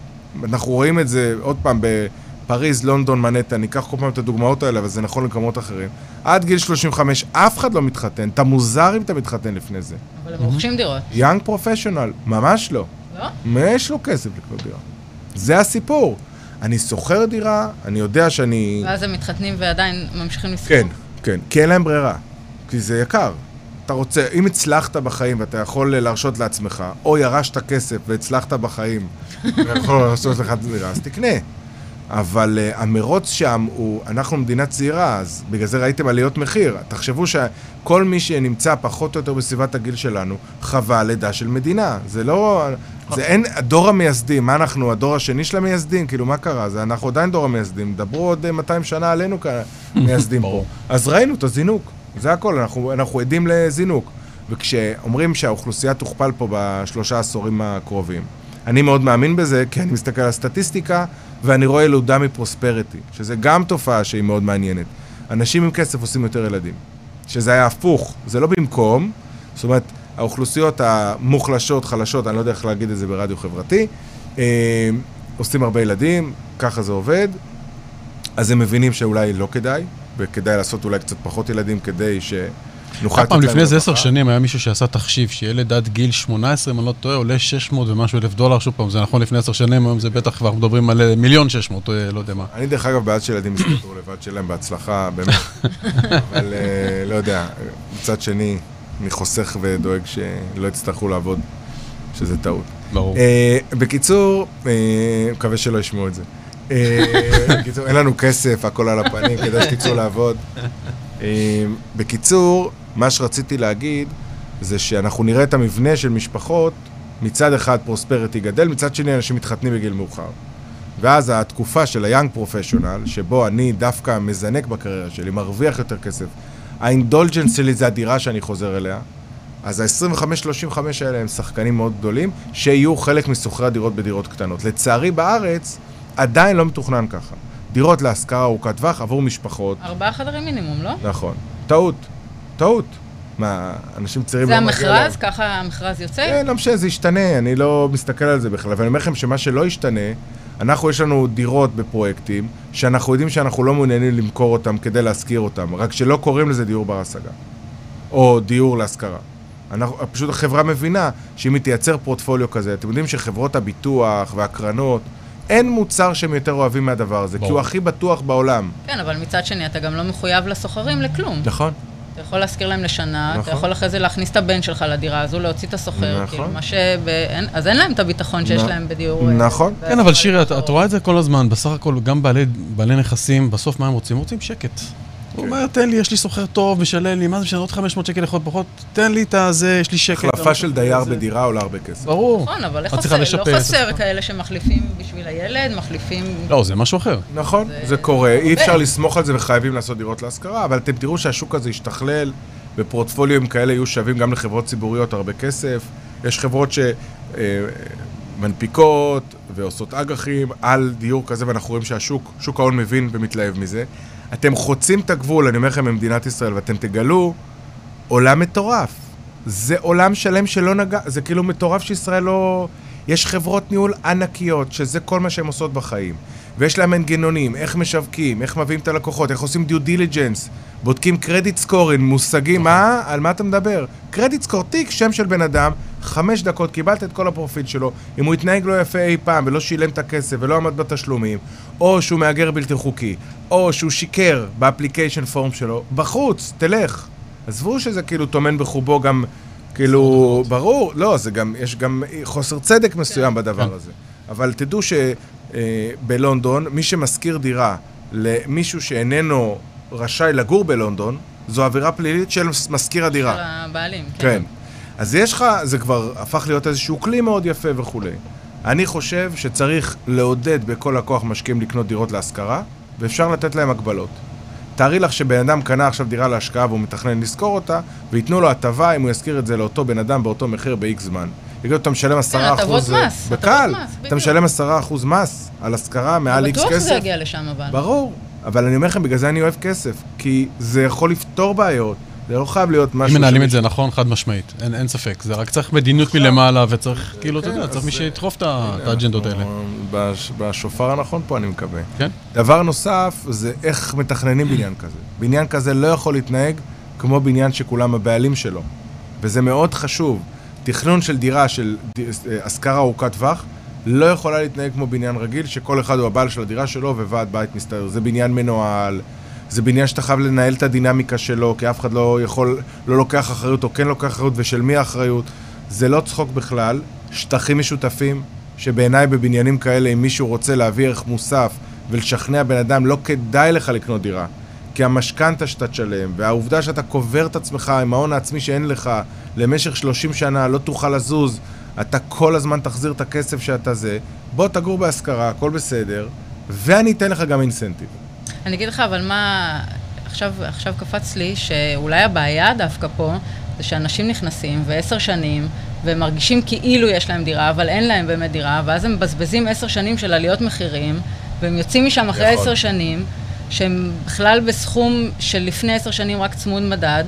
[SPEAKER 4] אנחנו רואים את זה עוד פעם בפריז, לונדון, מנהטן, ניקח כל פעם את הדוגמאות האלה, אבל זה נכון למקומות אחרים. עד גיל 35 אף אחד לא מתחתן, אתה מוזר אם אתה מתחתן לפני זה.
[SPEAKER 3] אבל הם רוכשים דירות,
[SPEAKER 4] יאנג פרופשיונל, ממש לא.
[SPEAKER 3] לא?
[SPEAKER 4] יש לו כסף לקנות דירה? זה הסיפור. אני שוכר דירה, אני יודע שאני...
[SPEAKER 3] ואז הם מתחתנים ועדיין ממשיכים לשכור.
[SPEAKER 4] כן, כן, כי אין להם ברירה. כי זה יקר. אתה רוצה, אם הצלחת בחיים ואתה יכול להרשות לעצמך, או ירשת כסף והצלחת בחיים, ויכול להרשות לך דירה, אז תקנה. אבל uh, המרוץ שם הוא, אנחנו מדינה צעירה, אז בגלל זה ראיתם עליות מחיר. תחשבו שכל מי שנמצא פחות או יותר בסביבת הגיל שלנו, חווה לידה של מדינה. זה לא... זה אין... דור המייסדים, מה אנחנו, הדור השני של המייסדים? כאילו, מה קרה? זה, אנחנו עדיין דור המייסדים. דברו עוד אה, 200 שנה עלינו כמייסדים פה. אז ראינו את הזינוק. זה הכל, אנחנו, אנחנו עדים לזינוק. וכשאומרים שהאוכלוסייה תוכפל פה בשלושה עשורים הקרובים, אני מאוד מאמין בזה, כי אני מסתכל על הסטטיסטיקה, ואני רואה ילודה מפרוספריטי, שזה גם תופעה שהיא מאוד מעניינת. אנשים עם כסף עושים יותר ילדים. שזה היה הפוך, זה לא במקום, זאת אומרת, האוכלוסיות המוחלשות, חלשות, אני לא יודע איך להגיד את זה ברדיו חברתי, אה, עושים הרבה ילדים, ככה זה עובד, אז הם מבינים שאולי לא כדאי, וכדאי לעשות אולי קצת פחות ילדים כדי שנוכל
[SPEAKER 2] היה פעם לפני איזה עשר. שנים היה מישהו שעשה תחשיב שילד עד גיל 18, אם אני לא טועה, עולה 600 ומשהו אלף דולר, שוב פעם, זה נכון לפני עשר שנים, היום זה בטח כבר מדברים על אה, מיליון 600, אה, לא יודע מה.
[SPEAKER 4] אני דרך אגב בעד שילדים יסתדרו לבד, שיהיה להם בהצלחה, באמת. אבל אה, לא יודע, מצד שני, אני חוסך ודואג שלא יצטרכו לעבוד, שזה טעות.
[SPEAKER 2] ברור.
[SPEAKER 4] בקיצור, מקווה שלא ישמעו את זה. אה, בקיצור, אין לנו כסף, הכל על הפנים, כדאי שתצאו לעבוד. אה, בקיצור, מה שרציתי להגיד, זה שאנחנו נראה את המבנה של משפחות, מצד אחד פרוספריטי גדל, מצד שני אנשים מתחתנים בגיל מאוחר. ואז התקופה של היאנג פרופשיונל, שבו אני דווקא מזנק בקריירה שלי, מרוויח יותר כסף, האינדולג'נס שלי זה הדירה שאני חוזר אליה, אז ה-25-35 האלה הם שחקנים מאוד גדולים, שיהיו חלק משוכרי הדירות בדירות קטנות. לצערי בארץ, עדיין לא מתוכנן ככה. דירות להשכרה ארוכת טווח עבור משפחות,
[SPEAKER 3] ארבעה חדרים מינימום, לא?
[SPEAKER 4] נכון. טעות, טעות. מה, אנשים צעירים
[SPEAKER 3] זה
[SPEAKER 4] לא מגיע להם.
[SPEAKER 3] המכרז? ככה המכרז יוצא?
[SPEAKER 4] כן, לא משנה, זה ישתנה, אני לא מסתכל על זה בכלל. אבל אני אומר לכם שמה שלא ישתנה, אנחנו, יש לנו דירות בפרויקטים, שאנחנו יודעים שאנחנו לא מעוניינים למכור אותם כדי להשכיר אותם, רק שלא קוראים לזה דיור בר השגה. או דיור להשכרה. אנחנו, פשוט החברה מבינה שאם היא תייצר פורטפוליו כזה, אתם יודעים שחברות הביטוח והקרנות, אין מוצר שהם יותר אוהבים מהדבר הזה, כי
[SPEAKER 2] ברור.
[SPEAKER 4] הוא הכי בטוח בעולם.
[SPEAKER 3] כן, אבל מצד שני, אתה גם לא מחויב לסוחרים לכלום.
[SPEAKER 4] נכון.
[SPEAKER 3] אתה יכול להשכיר להם לשנה, אתה
[SPEAKER 4] נכון.
[SPEAKER 3] יכול אחרי זה להכניס את הבן שלך לדירה הזו, להוציא את הסוחר,
[SPEAKER 4] נכון.
[SPEAKER 3] כאילו, מה ש... אז אין להם את הביטחון שיש
[SPEAKER 4] נ-
[SPEAKER 3] להם בדיור... אה,
[SPEAKER 4] נכון.
[SPEAKER 3] ב-
[SPEAKER 2] כן, אבל שירי, את- את רואה את זה כל הזמן, בסך הכל גם בעלי- בעלי נכסים, בסוף מה הם רוצים? הם רוצים שקט. הוא אומר, תן לי, יש לי סוחר טוב, משלם לי, מה זה משנה, עוד 500 שקל יכול פחות, תן לי את הזה, יש לי שקט.
[SPEAKER 4] החלפה של דייר בדירה עולה הרבה כסף.
[SPEAKER 2] ברור.
[SPEAKER 3] נכון, אבל? לא חסר כאלה שמחליפים בשביל הילד, מחליפים...
[SPEAKER 2] לא, זה משהו אחר.
[SPEAKER 4] נכון,
[SPEAKER 3] זה-
[SPEAKER 4] זה קורה, אי. אפשר לסמוך על זה וחייבים לעשות דירות להשכרה, אבל אתם תראו שהשוק הזה ישתכלל, ופורטפוליואים כאלה יהיו שווים גם לחברות ציבוריות הרבה כסף. יש חברות שמנפיקות ועושות אג"חים על דיור כזה, ואנחנו רואים שהשוק, שוק ההון מבין ומתלהב מזה. אתם חוצים את הגבול, אני אומר לכם, במדינת ישראל, ואתם תגלו עולם מטורף. זה עולם שלם שלא נגע, זה כאילו מטורף שישראל לא... יש חברות ניהול ענקיות, שזה כל מה שהן עושות בחיים. ויש להם מנגנונים, איך משווקים, איך מביאים את הלקוחות, איך עושים due diligence, בודקים credit scoring, מושגים, מה? על מה אתה מדבר? credit score, תיק, שם של בן אדם, חמש דקות קיבלת את כל הפרופיל שלו, אם הוא התנהג לא יפה אי פעם ולא שילם את הכסף ולא עמד בתשלומים, או שהוא מהגר בלתי חוקי, או שהוא שיקר ב application form שלו, בחוץ, תלך. עזבו שזה כאילו טומן בחובו גם, כאילו, ברור, לא, זה גם, יש גם חוסר צדק מסוים בדבר
[SPEAKER 2] כן.
[SPEAKER 4] הזה. אבל תדעו שבלונדון, מי שמשכיר דירה למישהו שאיננו רשאי לגור בלונדון, זו עבירה פלילית של משכיר הדירה.
[SPEAKER 3] של הבעלים,
[SPEAKER 4] כן. אז יש לך, זה כבר הפך להיות איזשהו כלי מאוד יפה וכולי. אני חושב שצריך לעודד בכל הכוח משקיעים לקנות דירות להשכרה, ואפשר לתת להם הגבלות. תארי לך שבן אדם קנה עכשיו דירה להשקעה והוא מתכנן לשכור אותה, וייתנו לו הטבה אם הוא ישכיר את זה לאותו בן אדם באותו מחיר ב-X זמן. יגידו, אתה משלם 10
[SPEAKER 3] כן, הטבות. מס,
[SPEAKER 4] בקל,
[SPEAKER 3] הטבות מס,
[SPEAKER 4] אתה. משלם 10 אחוז מס על השכרה מעל X כסף.
[SPEAKER 3] בטוח שזה יגיע לשם אבל.
[SPEAKER 4] ברור, אבל אני אומר לכם, בגלל זה אני אוהב כסף, כי זה יכול לפתור בעיות, זה לא חייב להיות משהו...
[SPEAKER 2] אם מנהלים את זה נכון, חד משמעית, אין, אין ספק. זה רק צריך מדיניות מלמעלה, וצריך, כאילו, אתה
[SPEAKER 4] כן,
[SPEAKER 2] יודע, צריך מי שידחוף את ה- את
[SPEAKER 4] הנה,
[SPEAKER 2] האג'נדות
[SPEAKER 4] אנחנו
[SPEAKER 2] האלה.
[SPEAKER 4] בש- בשופר הנכון פה, אני מקווה.
[SPEAKER 2] כן?
[SPEAKER 4] דבר נוסף, זה איך מתכננים בניין כזה. בניין כזה לא יכול להתנהג כמו בניין שכולם הבעלים שלו. וזה מאוד חשוב. תכנון של דירה של אה, השכרה ארוכת טווח, לא יכולה להתנהג כמו בניין רגיל, שכל אחד הוא הבעל של הדירה שלו וועד בית מסתדר. זה בניין מנוהל, זה בניין שאתה חייב לנהל את הדינמיקה שלו, כי אף אחד לא יכול, לא לוקח אחריות או כן לוקח אחריות, ושל מי האחריות. זה לא צחוק בכלל. שטחים משותפים, שבעיניי בבניינים כאלה, אם מישהו רוצה להביא ערך מוסף ולשכנע בן אדם, לא כדאי לך לקנות דירה. כי המשכנתה שאתה תשלם, והעובדה שאתה קובר את עצמך עם ההון העצמי שאין לך למשך 30 שנה, לא תוכל לזוז, אתה כל הזמן תחזיר את הכסף שאתה זה, בוא תגור בהשכרה, הכל בסדר, ואני אתן לך גם אינסנטיב.
[SPEAKER 3] אני אגיד לך, אבל מה... עכשיו, עכשיו קפץ לי שאולי הבעיה דווקא פה, זה שאנשים נכנסים ועשר שנים, והם מרגישים כאילו יש להם דירה, אבל אין להם באמת דירה, ואז הם מבזבזים עשר שנים של עליות מחירים, והם יוצאים משם אחרי
[SPEAKER 4] יכול.
[SPEAKER 3] עשר שנים, שהם בכלל בסכום של לפני עשר שנים רק צמוד מדד,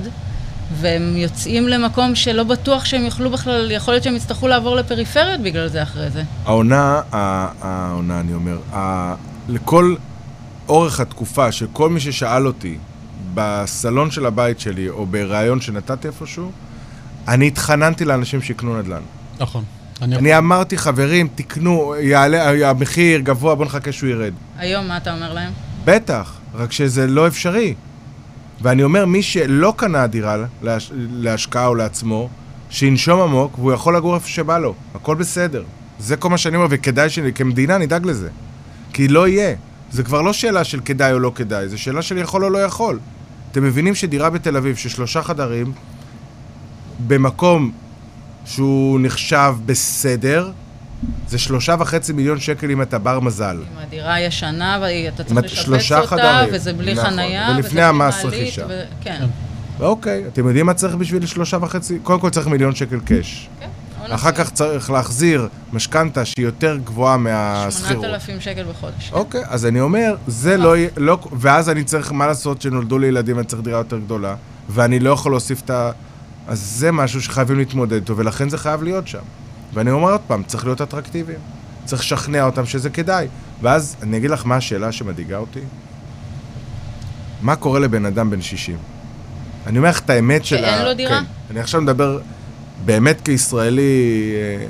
[SPEAKER 3] והם יוצאים למקום שלא בטוח שהם יוכלו בכלל, יכול להיות שהם יצטרכו לעבור לפריפריות בגלל זה אחרי זה.
[SPEAKER 4] העונה, העונה אני אומר, לכל אורך התקופה של כל מי ששאל אותי בסלון של הבית שלי או בריאיון שנתתי איפשהו, אני התחננתי לאנשים שיקנו נדל"ן.
[SPEAKER 2] נכון. אני
[SPEAKER 4] אני אמרתי, חברים, תקנו, יעלה, המחיר גבוה, בואו נחכה שהוא ירד.
[SPEAKER 3] היום, מה אתה אומר להם?
[SPEAKER 4] בטח, רק שזה לא אפשרי. ואני אומר, מי שלא קנה דירה להש... להשקעה או לעצמו, שינשום עמוק, והוא יכול לגור איפה שבא לו. הכל בסדר. זה כל מה שאני אומר, וכדאי שכמדינה נדאג לזה. כי לא יהיה. זה כבר לא שאלה של כדאי או לא כדאי, זה שאלה של יכול או לא יכול. אתם מבינים שדירה בתל אביב של שלושה חדרים, במקום שהוא נחשב בסדר, זה שלושה וחצי מיליון שקל אם אתה בר מזל.
[SPEAKER 3] אם הדירה ישנה ואתה צריך לשפץ אותה,
[SPEAKER 4] חדרים.
[SPEAKER 3] וזה בלי
[SPEAKER 4] נכון.
[SPEAKER 3] חנייה,
[SPEAKER 4] ולפני המס רכישה.
[SPEAKER 3] ו- כן.
[SPEAKER 4] אוקיי, אתם יודעים מה צריך בשביל שלושה וחצי? קודם כל צריך מיליון שקל קאש.
[SPEAKER 3] כן,
[SPEAKER 4] אחר כך צריך להחזיר משכנתה שהיא יותר גבוהה מהשכירות.
[SPEAKER 3] 8,000 שקל בחודש.
[SPEAKER 4] אוקיי, אז אני אומר, זה לא יהיה, לא, ואז אני צריך, מה לעשות שנולדו לי ילדים, אני צריך דירה יותר גדולה, ואני לא יכול להוסיף את ה... אז זה משהו שחייבים להתמודד איתו, ולכן זה חייב להיות שם. ואני אומר עוד פעם, צריך להיות אטרקטיביים. צריך לשכנע אותם שזה כדאי. ואז אני אגיד לך מה השאלה שמדאיגה אותי. מה קורה לבן אדם בן 60? אני אומר לך את האמת של
[SPEAKER 3] שאין לו דירה?
[SPEAKER 4] כן. אני עכשיו מדבר באמת כישראלי, אה,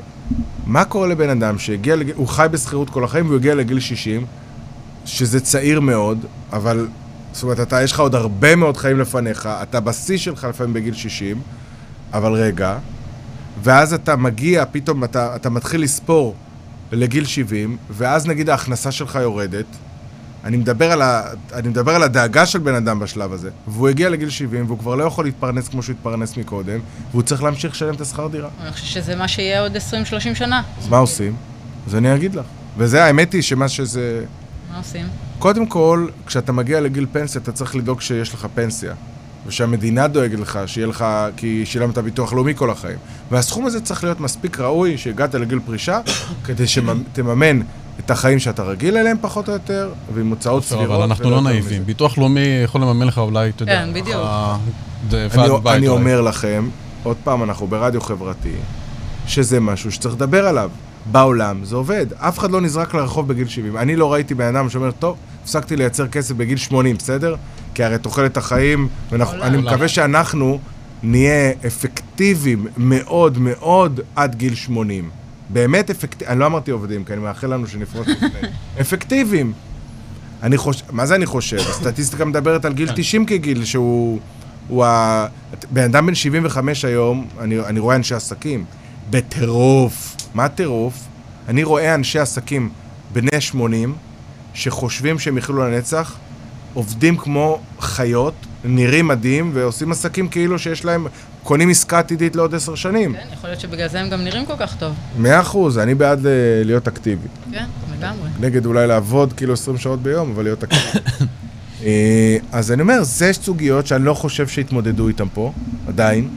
[SPEAKER 4] מה קורה לבן אדם שהגיע לגיל... הוא חי בשכירות כל החיים והוא הגיע לגיל 60, שזה צעיר מאוד, אבל... זאת אומרת, אתה, יש לך עוד הרבה מאוד חיים לפניך, אתה בשיא שלך לפעמים בגיל 60, אבל רגע, ואז אתה מגיע, פתאום אתה, אתה מתחיל לספור לגיל 70, ואז נגיד ההכנסה שלך יורדת. אני מדבר, על ה, אני מדבר על הדאגה של בן אדם בשלב הזה. והוא הגיע לגיל 70, והוא כבר לא יכול להתפרנס כמו שהוא התפרנס מקודם, והוא צריך להמשיך לשלם את השכר דירה.
[SPEAKER 3] אני חושבת שזה מה שיהיה עוד 20-30 שנה.
[SPEAKER 4] אז מה עושים? אז אני אגיד לך. וזה, האמת היא שמה שזה...
[SPEAKER 3] מה עושים?
[SPEAKER 4] קודם כל, כשאתה מגיע לגיל פנסיה, אתה צריך לדאוג שיש לך פנסיה. ושהמדינה דואגת לך, שיהיה לך, כי שילמת ביטוח לאומי כל החיים. והסכום הזה צריך להיות מספיק ראוי, שהגעת לגיל פרישה, כדי שתממן את החיים שאתה רגיל אליהם פחות או יותר, ועם הוצאות סבירות.
[SPEAKER 2] אבל אנחנו לא נאיבים. ביטוח לאומי יכול לממן לך אולי, אתה יודע.
[SPEAKER 3] כן, בדיוק.
[SPEAKER 2] אה,
[SPEAKER 4] אני. אומר לכם, עוד פעם, אנחנו ברדיו חברתי, שזה משהו שצריך לדבר עליו. בעולם זה עובד. אף אחד לא נזרק לרחוב בגיל 70. אני לא ראיתי בן אדם שאומר, טוב, הפסקתי לייצר כסף בגיל 80, בסדר? כי הרי תוחלת החיים, ואני. מקווה שאנחנו נהיה אפקטיביים מאוד מאוד עד גיל 80. באמת אפקטיביים, אני לא אמרתי עובדים, כי אני מאחל לנו שנפרוש לפני. אפקטיביים. אני חושב, מה זה אני חושב? הסטטיסטיקה מדברת על גיל 90 כגיל שהוא... הוא ה... בן אדם בן 75 היום, אני, אני רואה אנשי עסקים, בטירוף. מה טירוף? אני רואה אנשי עסקים בני 80, שחושבים שהם יחיו לנצח, עובדים כמו חיות, נראים מדהים, ועושים עסקים כאילו שיש להם, קונים עסקה עתידית לעוד עשר שנים.
[SPEAKER 3] כן, יכול להיות שבגלל זה הם גם נראים כל כך טוב.
[SPEAKER 4] מאה אחוז, אני בעד אה, להיות אקטיבי.
[SPEAKER 3] כן, לגמרי.
[SPEAKER 4] נגד אולי לעבוד כאילו 20 שעות ביום, אבל להיות אקטיבי. אה, אז אני אומר, זה סוגיות שאני לא חושב שהתמודדו איתן פה, עדיין.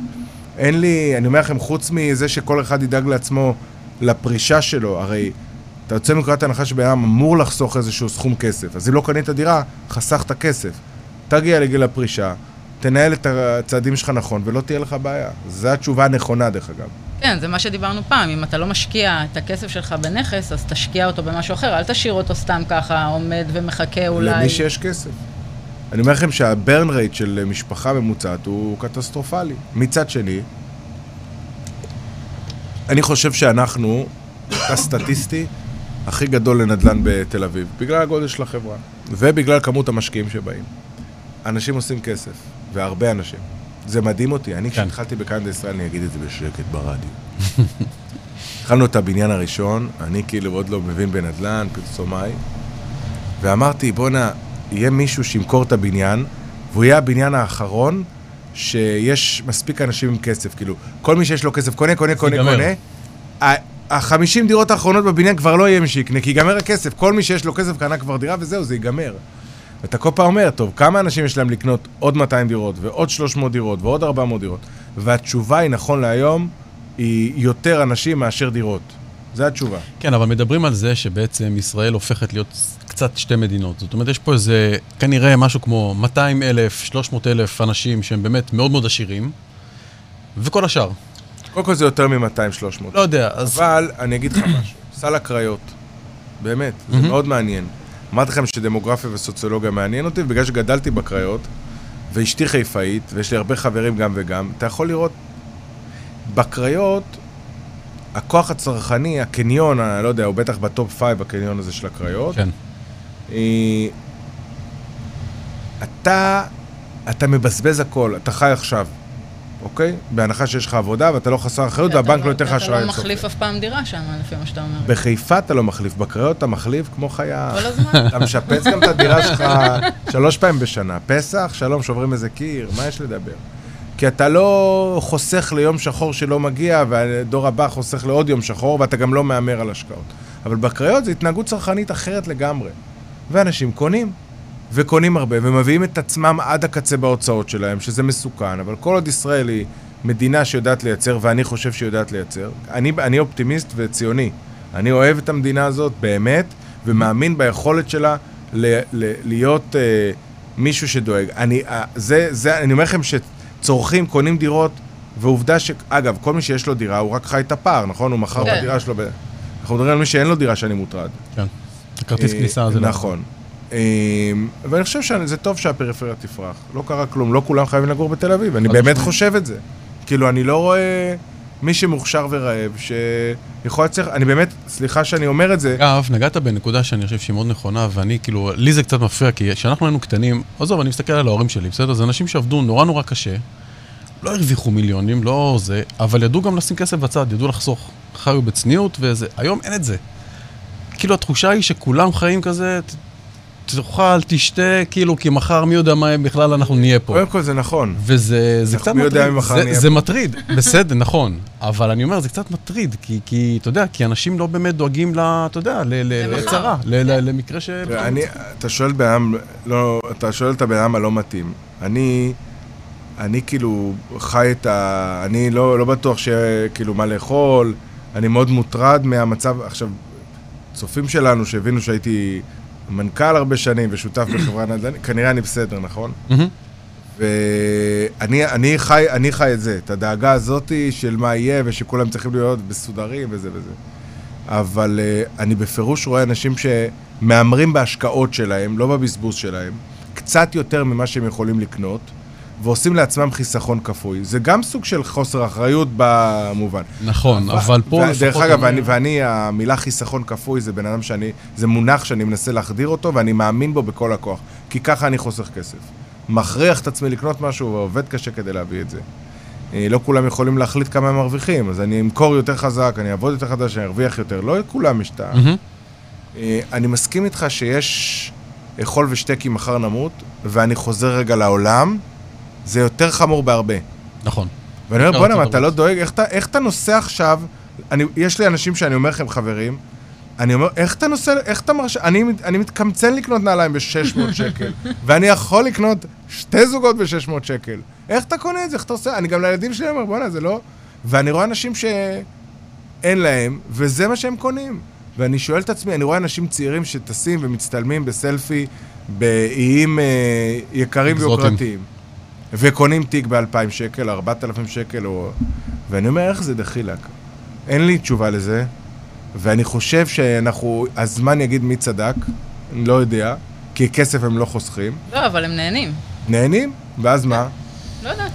[SPEAKER 4] אין לי, אני אומר לכם, חוץ מזה שכל אחד ידאג לעצמו לפרישה שלו, הרי אתה יוצא מנקודת הנחה שבן אדם אמור לחסוך איזשהו סכום כסף. אז אם לא קנית דירה, חסכת כסף. תגיע לגיל הפרישה, תנהל את הצעדים שלך נכון, ולא תהיה לך בעיה. זו התשובה הנכונה, דרך אגב.
[SPEAKER 3] כן, זה מה שדיברנו פעם, אם אתה לא משקיע את הכסף שלך בנכס, אז תשקיע אותו במשהו אחר, אל תשאיר אותו סתם ככה עומד ומחכה אולי.
[SPEAKER 4] למי שיש כסף. אני אומר לכם שה burn rate של משפחה ממוצעת הוא קטסטרופלי. מצד שני, אני חושב שאנחנו, הסטטיסטי, הכי גדול לנדל"ן בתל אביב, בגלל הגודל של החברה, ובגלל כמות המשקיעים שבאים. אנשים עושים כסף, והרבה אנשים. זה מדהים אותי. אני,
[SPEAKER 2] כן.
[SPEAKER 4] כשהתחלתי בקנדה ישראל, אני אגיד את זה בשקט ברדיו. התחלנו את הבניין הראשון, אני כאילו עוד לא מבין בנדל"ן, פרסומאי, ואמרתי, בואנה, יהיה מישהו שימכור את הבניין, והוא יהיה הבניין האחרון שיש מספיק אנשים עם כסף. כאילו, כל מי שיש לו כסף קונה, קונה, קונה. קונה. החמישים דירות האחרונות בבניין כבר לא יהיה מי שיקנה, כי ייגמר הכסף. כל מי שיש לו כסף קנה כבר דירה וזהו, זה ייגמר. ואתה כל פעם אומר, טוב, כמה אנשים יש להם לקנות עוד 200 דירות, ועוד 300 דירות, ועוד 400 דירות? והתשובה היא, נכון להיום, היא יותר אנשים מאשר דירות. זו התשובה.
[SPEAKER 2] כן, אבל מדברים על זה שבעצם ישראל הופכת להיות קצת שתי מדינות. זאת אומרת, יש פה איזה, כנראה משהו כמו 200 אלף, 300 אלף אנשים שהם באמת מאוד מאוד עשירים, וכל השאר.
[SPEAKER 4] קודם כל זה יותר מ-200-300.
[SPEAKER 2] לא יודע, אז...
[SPEAKER 4] אבל אני אגיד לך משהו, סל הקריות, באמת, זה. מאוד מעניין. אמרתי לכם שדמוגרפיה וסוציולוגיה מעניין אותי, ובגלל שגדלתי בקריות, ואשתי חיפאית, ויש לי הרבה חברים גם וגם, אתה יכול לראות, בקריות, הכוח הצרכני, הקניון, אני לא יודע, הוא בטח ב top five, הקניון הזה של הקריות.
[SPEAKER 2] כן.
[SPEAKER 4] אה, אתה, אתה מבזבז הכל, אתה חי עכשיו, אוקיי? בהנחה שיש לך עבודה ואתה לא חסר אחריות והבנק לא ייתן לך אשראי.
[SPEAKER 3] אתה לא. מחליף אף פעם דירה שם, לפי מה שאתה אומר.
[SPEAKER 4] בחיפה אתה לא מחליף, בקריות אתה מחליף כמו חיה.
[SPEAKER 3] כל הזמן.
[SPEAKER 4] אתה משפץ גם את הדירה שלך שלוש פעמים בשנה. פסח, שלום, שוברים איזה קיר, מה יש לדבר? כי אתה לא חוסך ליום שחור שלא מגיע, והדור הבא חוסך לעוד יום שחור, ואתה גם לא מהמר על השקעות. אבל בקריות זו התנהגות צרכנית אחרת לגמרי. ואנשים קונים, וקונים הרבה, ומביאים את עצמם עד הקצה בהוצאות שלהם, שזה מסוכן, אבל כל עוד ישראל היא מדינה שיודעת לייצר, ואני חושב שהיא יודעת לייצר, אני, אני אופטימיסט וציוני. אני אוהב את המדינה הזאת באמת, ומאמין ביכולת שלה ל, ל, להיות אה, מישהו שדואג. אני, אה, זה, זה, אני אומר לכם שצורכים, קונים דירות, ועובדה ש... אגב, כל מי שיש לו דירה, הוא רק חי את הפער, נכון? הוא מכר
[SPEAKER 3] כן.
[SPEAKER 4] בדירה שלו ב... אנחנו מדברים על מי שאין לו דירה שאני מוטרד.
[SPEAKER 2] כן. הכרטיס
[SPEAKER 4] אה,
[SPEAKER 2] כניסה זה לא...
[SPEAKER 4] נכון. אה, ואני חושב שזה טוב שהפריפריה תפרח. לא קרה כלום, לא כולם חייבים לגור בתל אביב. אני באמת. חושב את זה. כאילו, אני לא רואה מי שמוכשר ורעב, שיכול לצליח... אני באמת, סליחה שאני אומר את זה,
[SPEAKER 2] אגב, נגעת בנקודה שאני חושב שהיא מאוד נכונה, ואני כאילו, לי זה קצת מפריע, כי כשאנחנו היינו קטנים, עזוב, אני מסתכל על ההורים שלי, בסדר? זה אנשים שעבדו נורא נורא קשה, לא הרוויחו מיליונים, לא זה, אבל ידעו גם לשים כסף בצד, ידעו לחסוך. חיו בצניעות וזה. היום אין את זה. כאילו, התחושה היא שכולם חיים כזה, תאכל, תשתה, כאילו, כי מחר מי יודע מה בכלל אנחנו נהיה פה.
[SPEAKER 4] קודם כל זה נכון.
[SPEAKER 2] וזה זה קצת
[SPEAKER 4] מי
[SPEAKER 2] מטריד,
[SPEAKER 4] יודע מחר
[SPEAKER 2] זה,
[SPEAKER 4] נהיה
[SPEAKER 2] זה
[SPEAKER 4] פה.
[SPEAKER 2] מטריד, בסדר, נכון, אבל אני אומר, זה קצת מטריד, כי, כי אתה יודע, כי אנשים לא באמת דואגים ל... אתה יודע. לצרה, למקרה ש...
[SPEAKER 4] אני, אתה שואל אדם, לא, אתה שואל את הבן אדם הלא מתאים. אני, אני כאילו חי את ה... אני לא, לא בטוח שיהיה כאילו מה לאכול, אני מאוד מוטרד מהמצב, עכשיו, צופים שלנו שהבינו שהייתי מנכ"ל הרבה שנים ושותף בחברה נדל"נית, כנראה אני בסדר, נכון? ואני אני חי, אני חי את זה, את הדאגה הזאת של מה יהיה ושכולם צריכים להיות מסודרים וזה וזה. אבל uh, אני בפירוש רואה אנשים שמהמרים בהשקעות שלהם, לא בבזבוז שלהם, קצת יותר ממה שהם יכולים לקנות, ועושים לעצמם חיסכון כפוי. זה גם סוג של חוסר אחריות במובן.
[SPEAKER 2] נכון, אבל פה
[SPEAKER 4] ו- דרך אגב,
[SPEAKER 2] אני-
[SPEAKER 4] ואני, ואני, המילה חיסכון כפוי זה בן אדם שאני, זה מונח שאני מנסה להחדיר אותו, ואני מאמין בו בכל הכוח. כי ככה אני חוסך כסף. מכריח את עצמי לקנות משהו ועובד קשה כדי להביא את זה. אה, לא כולם יכולים להחליט כמה הם מרוויחים, אז אני אמכור יותר חזק, אני אעבוד יותר חדש, אני ארוויח יותר. לא לכולם יש את ה... אני מסכים איתך שיש אכול ושתה כי מחר נמות, ואני חוזר רגע לעולם, זה יותר חמור בהרבה.
[SPEAKER 2] נכון.
[SPEAKER 4] ואני אומר, בוא'נה, אתה לא. דואג? איך אתה, איך אתה נוסע עכשיו? אני, יש לי אנשים שאני אומר לכם, חברים, אני אומר, איך אתה נוסע, איך אתה מרשה? אני, אני מתקמצן לקנות נעליים ב-600 שקל, ואני יכול לקנות שתי זוגות ב-600 שקל. איך אתה קונה את זה? איך אתה עושה? אני גם לילדים שלי אומר, בוא'נה, זה לא... ואני רואה אנשים שאין להם, וזה מה שהם קונים. ואני שואל את עצמי, אני רואה אנשים צעירים שטסים ומצטלמים בסלפי באיים אה, יקרים. ויוקרתיים. וקונים תיק ב-2,000 שקל, 4,000 שקל, או... ואני אומר, איך זה דחילק? אין לי תשובה לזה, ואני חושב שאנחנו... הזמן יגיד מי צדק, אני לא יודע, כי כסף הם לא חוסכים.
[SPEAKER 3] לא, אבל הם נהנים.
[SPEAKER 4] נהנים, ואז מה?
[SPEAKER 3] לא יודעת.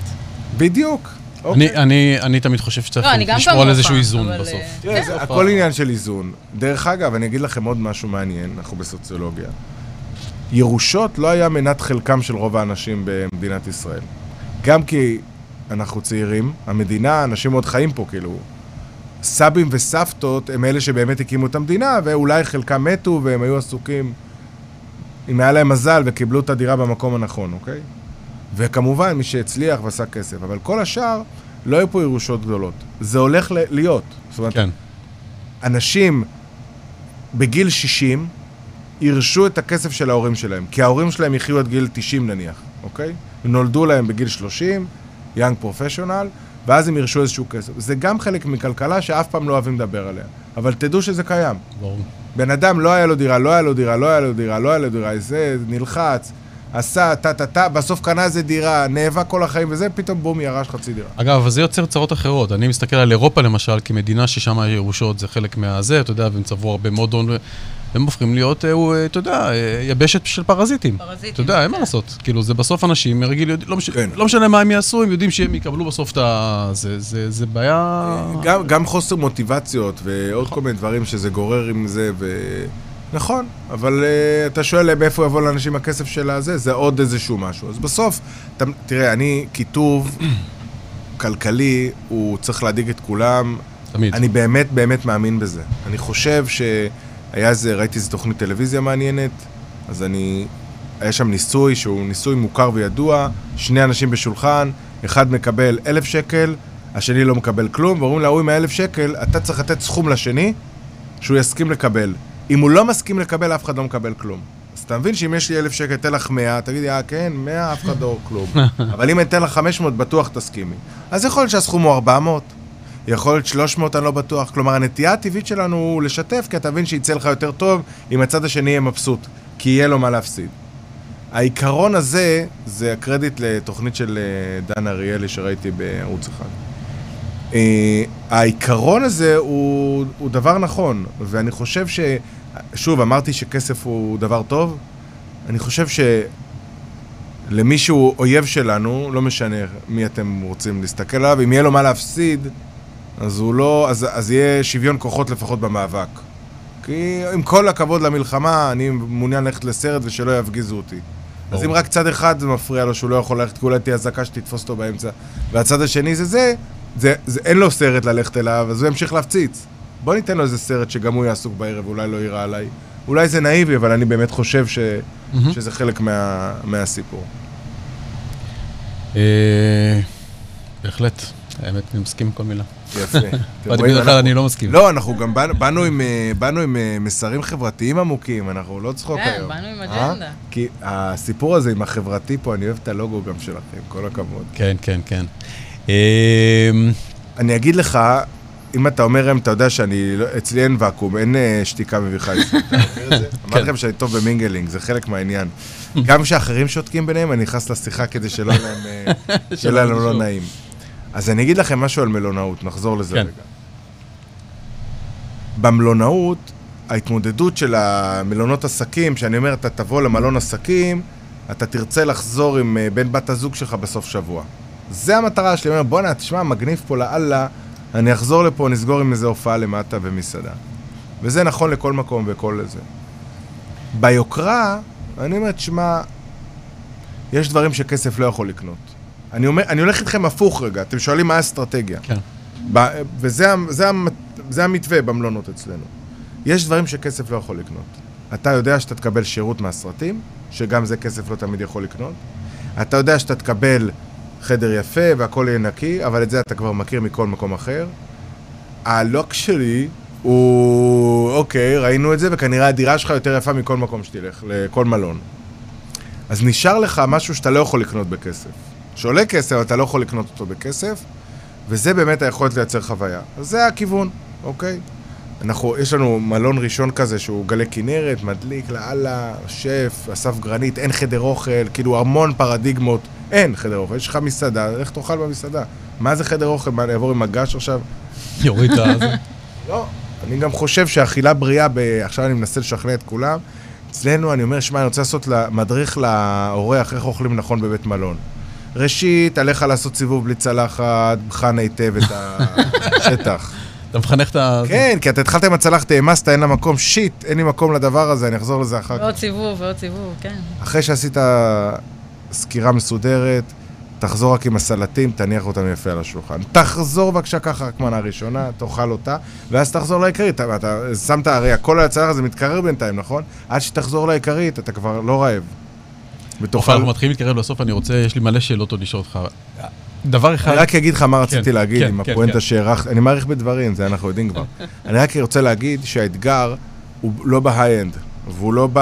[SPEAKER 4] בדיוק.
[SPEAKER 2] אני,
[SPEAKER 4] אוקיי.
[SPEAKER 2] אני, אני תמיד חושב שצריך
[SPEAKER 3] לא, אני
[SPEAKER 2] לשמור על
[SPEAKER 3] כמוך,
[SPEAKER 2] איזשהו איזון
[SPEAKER 3] אבל,
[SPEAKER 2] בסוף.
[SPEAKER 3] אה,
[SPEAKER 4] תראה, זה הכל עניין של איזון. דרך אגב, אני אגיד לכם עוד משהו מעניין, אנחנו בסוציולוגיה. ירושות לא היה מנת חלקם של רוב האנשים במדינת ישראל. גם כי אנחנו צעירים, המדינה, אנשים עוד חיים פה, כאילו. סבים וסבתות הם אלה שבאמת הקימו את המדינה, ואולי חלקם מתו והם היו עסוקים, אם היה להם מזל וקיבלו את הדירה במקום הנכון, אוקיי? וכמובן, מי שהצליח ועשה כסף. אבל כל השאר, לא היו פה ירושות גדולות. זה הולך להיות. זאת אומרת,
[SPEAKER 2] כן.
[SPEAKER 4] אנשים בגיל 60 ירשו את הכסף של ההורים שלהם, כי ההורים שלהם יחיו עד גיל 90 נניח, אוקיי? נולדו להם בגיל 30, יאנג פרופשיונל, ואז הם ירשו איזשהו כסף. זה גם חלק מכלכלה שאף פעם לא אוהבים לדבר עליה, אבל תדעו שזה קיים.
[SPEAKER 2] ברור.
[SPEAKER 4] בן אדם לא היה לו דירה, לא היה לו דירה, לא היה לו דירה, לא היה לו דירה, זה נלחץ, עשה, טה-טה-טה, בסוף קנה איזה דירה, נאבק כל החיים וזה, פתאום בום, ירש חצי דירה.
[SPEAKER 2] אגב, אבל זה יוצר צרות אחרות. אני מסתכל על אירופה למשל, כמדינה ששם הירושות זה חלק מהזה, אתה יודע, והם צברו הרבה מאוד הון, והם הופכים להיות, אה, אה, אתה יודע, אה, יבשת של פרזיטים.
[SPEAKER 3] פרזיטים,
[SPEAKER 2] אתה יודע, אין מה
[SPEAKER 3] כן.
[SPEAKER 2] לעשות. כאילו, זה בסוף אנשים, רגיל, לא, מש...
[SPEAKER 4] כן.
[SPEAKER 2] לא משנה מה הם יעשו, הם יודעים שהם יקבלו בסוף את ה... זה, זה, זה בעיה...
[SPEAKER 4] גם, גם חוסר מוטיבציות ועוד כל מיני דברים שזה גורר עם זה, ו... נכון, אבל uh, אתה שואל מאיפה יבוא לאנשים הכסף של הזה, זה עוד איזשהו משהו. אז בסוף, אתה, תראה, אני, כיתוב כלכלי, הוא צריך להדאיג את כולם.
[SPEAKER 2] תמיד.
[SPEAKER 4] אני באמת באמת מאמין בזה. אני חושב שהיה איזה, ראיתי איזה תוכנית טלוויזיה מעניינת, אז אני... היה שם ניסוי שהוא ניסוי מוכר וידוע, שני אנשים בשולחן, אחד מקבל אלף שקל, השני לא מקבל כלום, ואומרים להוא עם האלף שקל, אתה צריך לתת סכום לשני שהוא יסכים לקבל. אם הוא לא מסכים לקבל, אף אחד לא מקבל כלום. אז אתה מבין שאם יש לי אלף שקל, אתן לך מאה, תגידי, אה, כן, מאה, אף אחד לא כלום. אבל אם אתן לך חמש מאות, בטוח תסכימי. אז יכול להיות שהסכום הוא ארבע מאות, יכול להיות 300, אני לא בטוח. כלומר, הנטייה הטבעית שלנו הוא לשתף, כי אתה מבין שיצא לך יותר טוב אם הצד השני יהיה מבסוט, כי יהיה לו מה להפסיד. העיקרון הזה, זה הקרדיט לתוכנית של אה, דן אריאלי שראיתי בערוץ אחד. אה, העיקרון הזה הוא, הוא דבר נכון, ואני חושב ש... שוב, אמרתי שכסף הוא דבר טוב, אני חושב שלמי שהוא אויב שלנו, לא משנה מי אתם רוצים להסתכל עליו, אם יהיה לו מה להפסיד, אז הוא לא... אז, אז יהיה שוויון כוחות לפחות במאבק. כי עם כל הכבוד למלחמה, אני מעוניין ללכת לסרט ושלא יפגיזו אותי. אז
[SPEAKER 2] ברור.
[SPEAKER 4] אם רק צד אחד זה מפריע לו שהוא לא יכול ללכת, כי אולי תהיה אזעקה שתתפוס אותו באמצע, והצד השני זה זה, זה, זה אין לו סרט ללכת אליו, אז הוא ימשיך להפציץ. בוא ניתן לו איזה סרט שגם הוא יהיה עסוק בערב, אולי לא ייראה עליי. אולי זה נאיבי, אבל אני באמת חושב ש,
[SPEAKER 2] מהמם.
[SPEAKER 4] שזה חלק מה, מהסיפור.
[SPEAKER 2] אה, בהחלט. האמת, אני מסכים עם כל מילה.
[SPEAKER 4] יפה. רואים,
[SPEAKER 2] בדרך כלל אני לא מסכים.
[SPEAKER 4] לא, אנחנו גם באנו, עם, אה, אה, מסרים חברתיים עמוקים, אנחנו לא צחוק
[SPEAKER 3] כן,
[SPEAKER 4] היום.
[SPEAKER 3] באנו עם
[SPEAKER 4] אה?
[SPEAKER 3] אג'נדה.
[SPEAKER 4] כי הסיפור הזה עם החברתי פה, אני אוהב את הלוגו גם שלכם, כל הכבוד.
[SPEAKER 2] כן, כן, כן. אה,
[SPEAKER 4] אני אגיד לך, אם אתה אומר הם, אתה יודע שאני, לא- אצלי אין ואקום, אין שתיקה מביכה זה? אמרתי לכם שאני טוב במינגלינג, זה חלק מהעניין. גם כשאחרים שותקים ביניהם, אני נכנס לשיחה כדי שלא יהיה להם, לא. נעים. אז אני אגיד לכם משהו על מלונאות, נחזור לזה
[SPEAKER 2] כן.
[SPEAKER 4] רגע. במלונאות, ההתמודדות של המלונות עסקים, שאני אומר, אתה תבוא למלון עסקים, אתה תרצה לחזור עם אה, בן בת הזוג שלך בסוף שבוע. זה המטרה שלי, אני אומר, בואנה, תשמע, מגניב פה לאללה, אני אחזור לפה, נסגור עם איזה הופעה למטה ומסעדה. וזה נכון לכל מקום וכל זה. ביוקרה, אני אומר, תשמע, יש דברים שכסף לא יכול לקנות. אני, אומר, אני הולך איתכם הפוך רגע, אתם שואלים מה האסטרטגיה.
[SPEAKER 2] כן.
[SPEAKER 4] ב, וזה זה, המ- זה המתווה במלונות אצלנו. יש דברים שכסף לא יכול לקנות. אתה יודע שאתה תקבל שירות מהסרטים, שגם זה כסף לא תמיד יכול לקנות. אתה יודע שאתה תקבל חדר יפה והכל יהיה נקי, אבל את זה אתה כבר מכיר מכל מקום אחר. הלוק שלי הוא, אוקיי, ראינו את זה, וכנראה הדירה שלך יותר יפה מכל מקום שתלך, לכל מלון. אז נשאר לך משהו שאתה לא יכול לקנות בכסף. שעולה כסף, אבל אתה לא יכול לקנות אותו בכסף, וזה באמת היכולת לייצר חוויה. אז זה הכיוון, אוקיי? אנחנו, יש לנו מלון ראשון כזה שהוא גלי כנרת, מדליק לאללה, שף, אסף גרנית, אין חדר אוכל, כאילו המון פרדיגמות, אין חדר אוכל, יש לך מסעדה, לך תאכל במסעדה. מה זה חדר אוכל? מה, אני אעבור עם מגש עכשיו?
[SPEAKER 2] יוריד את ה...
[SPEAKER 4] לא. אני גם חושב שאכילה בריאה, ב... עכשיו אני מנסה לשכנע את כולם. אצלנו, אני אומר, שמע, אני רוצה לעשות מדריך לאורח איך אוכלים נכון בבית מלון. ראשית, עליך לעשות סיבוב בלי צלחת, בחן היטב את השטח.
[SPEAKER 2] אתה מחנך את ה...
[SPEAKER 4] כן, כי אתה התחלת עם הצלחת, העמסת, אין לה מקום, שיט, אין לי מקום לדבר הזה, אני אחזור לזה אחר כך.
[SPEAKER 3] ועוד סיבוב ועוד סיבוב, כן.
[SPEAKER 4] אחרי שעשית סקירה מסודרת, תחזור רק עם הסלטים, תניח אותם יפה על השולחן. תחזור בבקשה ככה רק מנה ראשונה, תאכל אותה, ואז תחזור לעיקרית. אתה, אתה שמת, הרי הכל על הצלחת הזה מתקרר בינתיים, נכון? עד שתחזור לעיקרית, אתה כבר לא רעב. ותאכל...
[SPEAKER 2] אנחנו מתחילים להתקרב לסוף, אני רוצה, יש לי מלא שאלות עוד לשאול אותך. דבר אחד...
[SPEAKER 4] אני רק אגיד לך מה רציתי
[SPEAKER 2] כן,
[SPEAKER 4] להגיד
[SPEAKER 2] כן,
[SPEAKER 4] עם
[SPEAKER 2] כן,
[SPEAKER 4] הפואנטה. שהערכת, אני מעריך בדברים, זה אנחנו יודעים כבר. אני רק רוצה להגיד שהאתגר הוא לא ב high-end, והוא לא ב...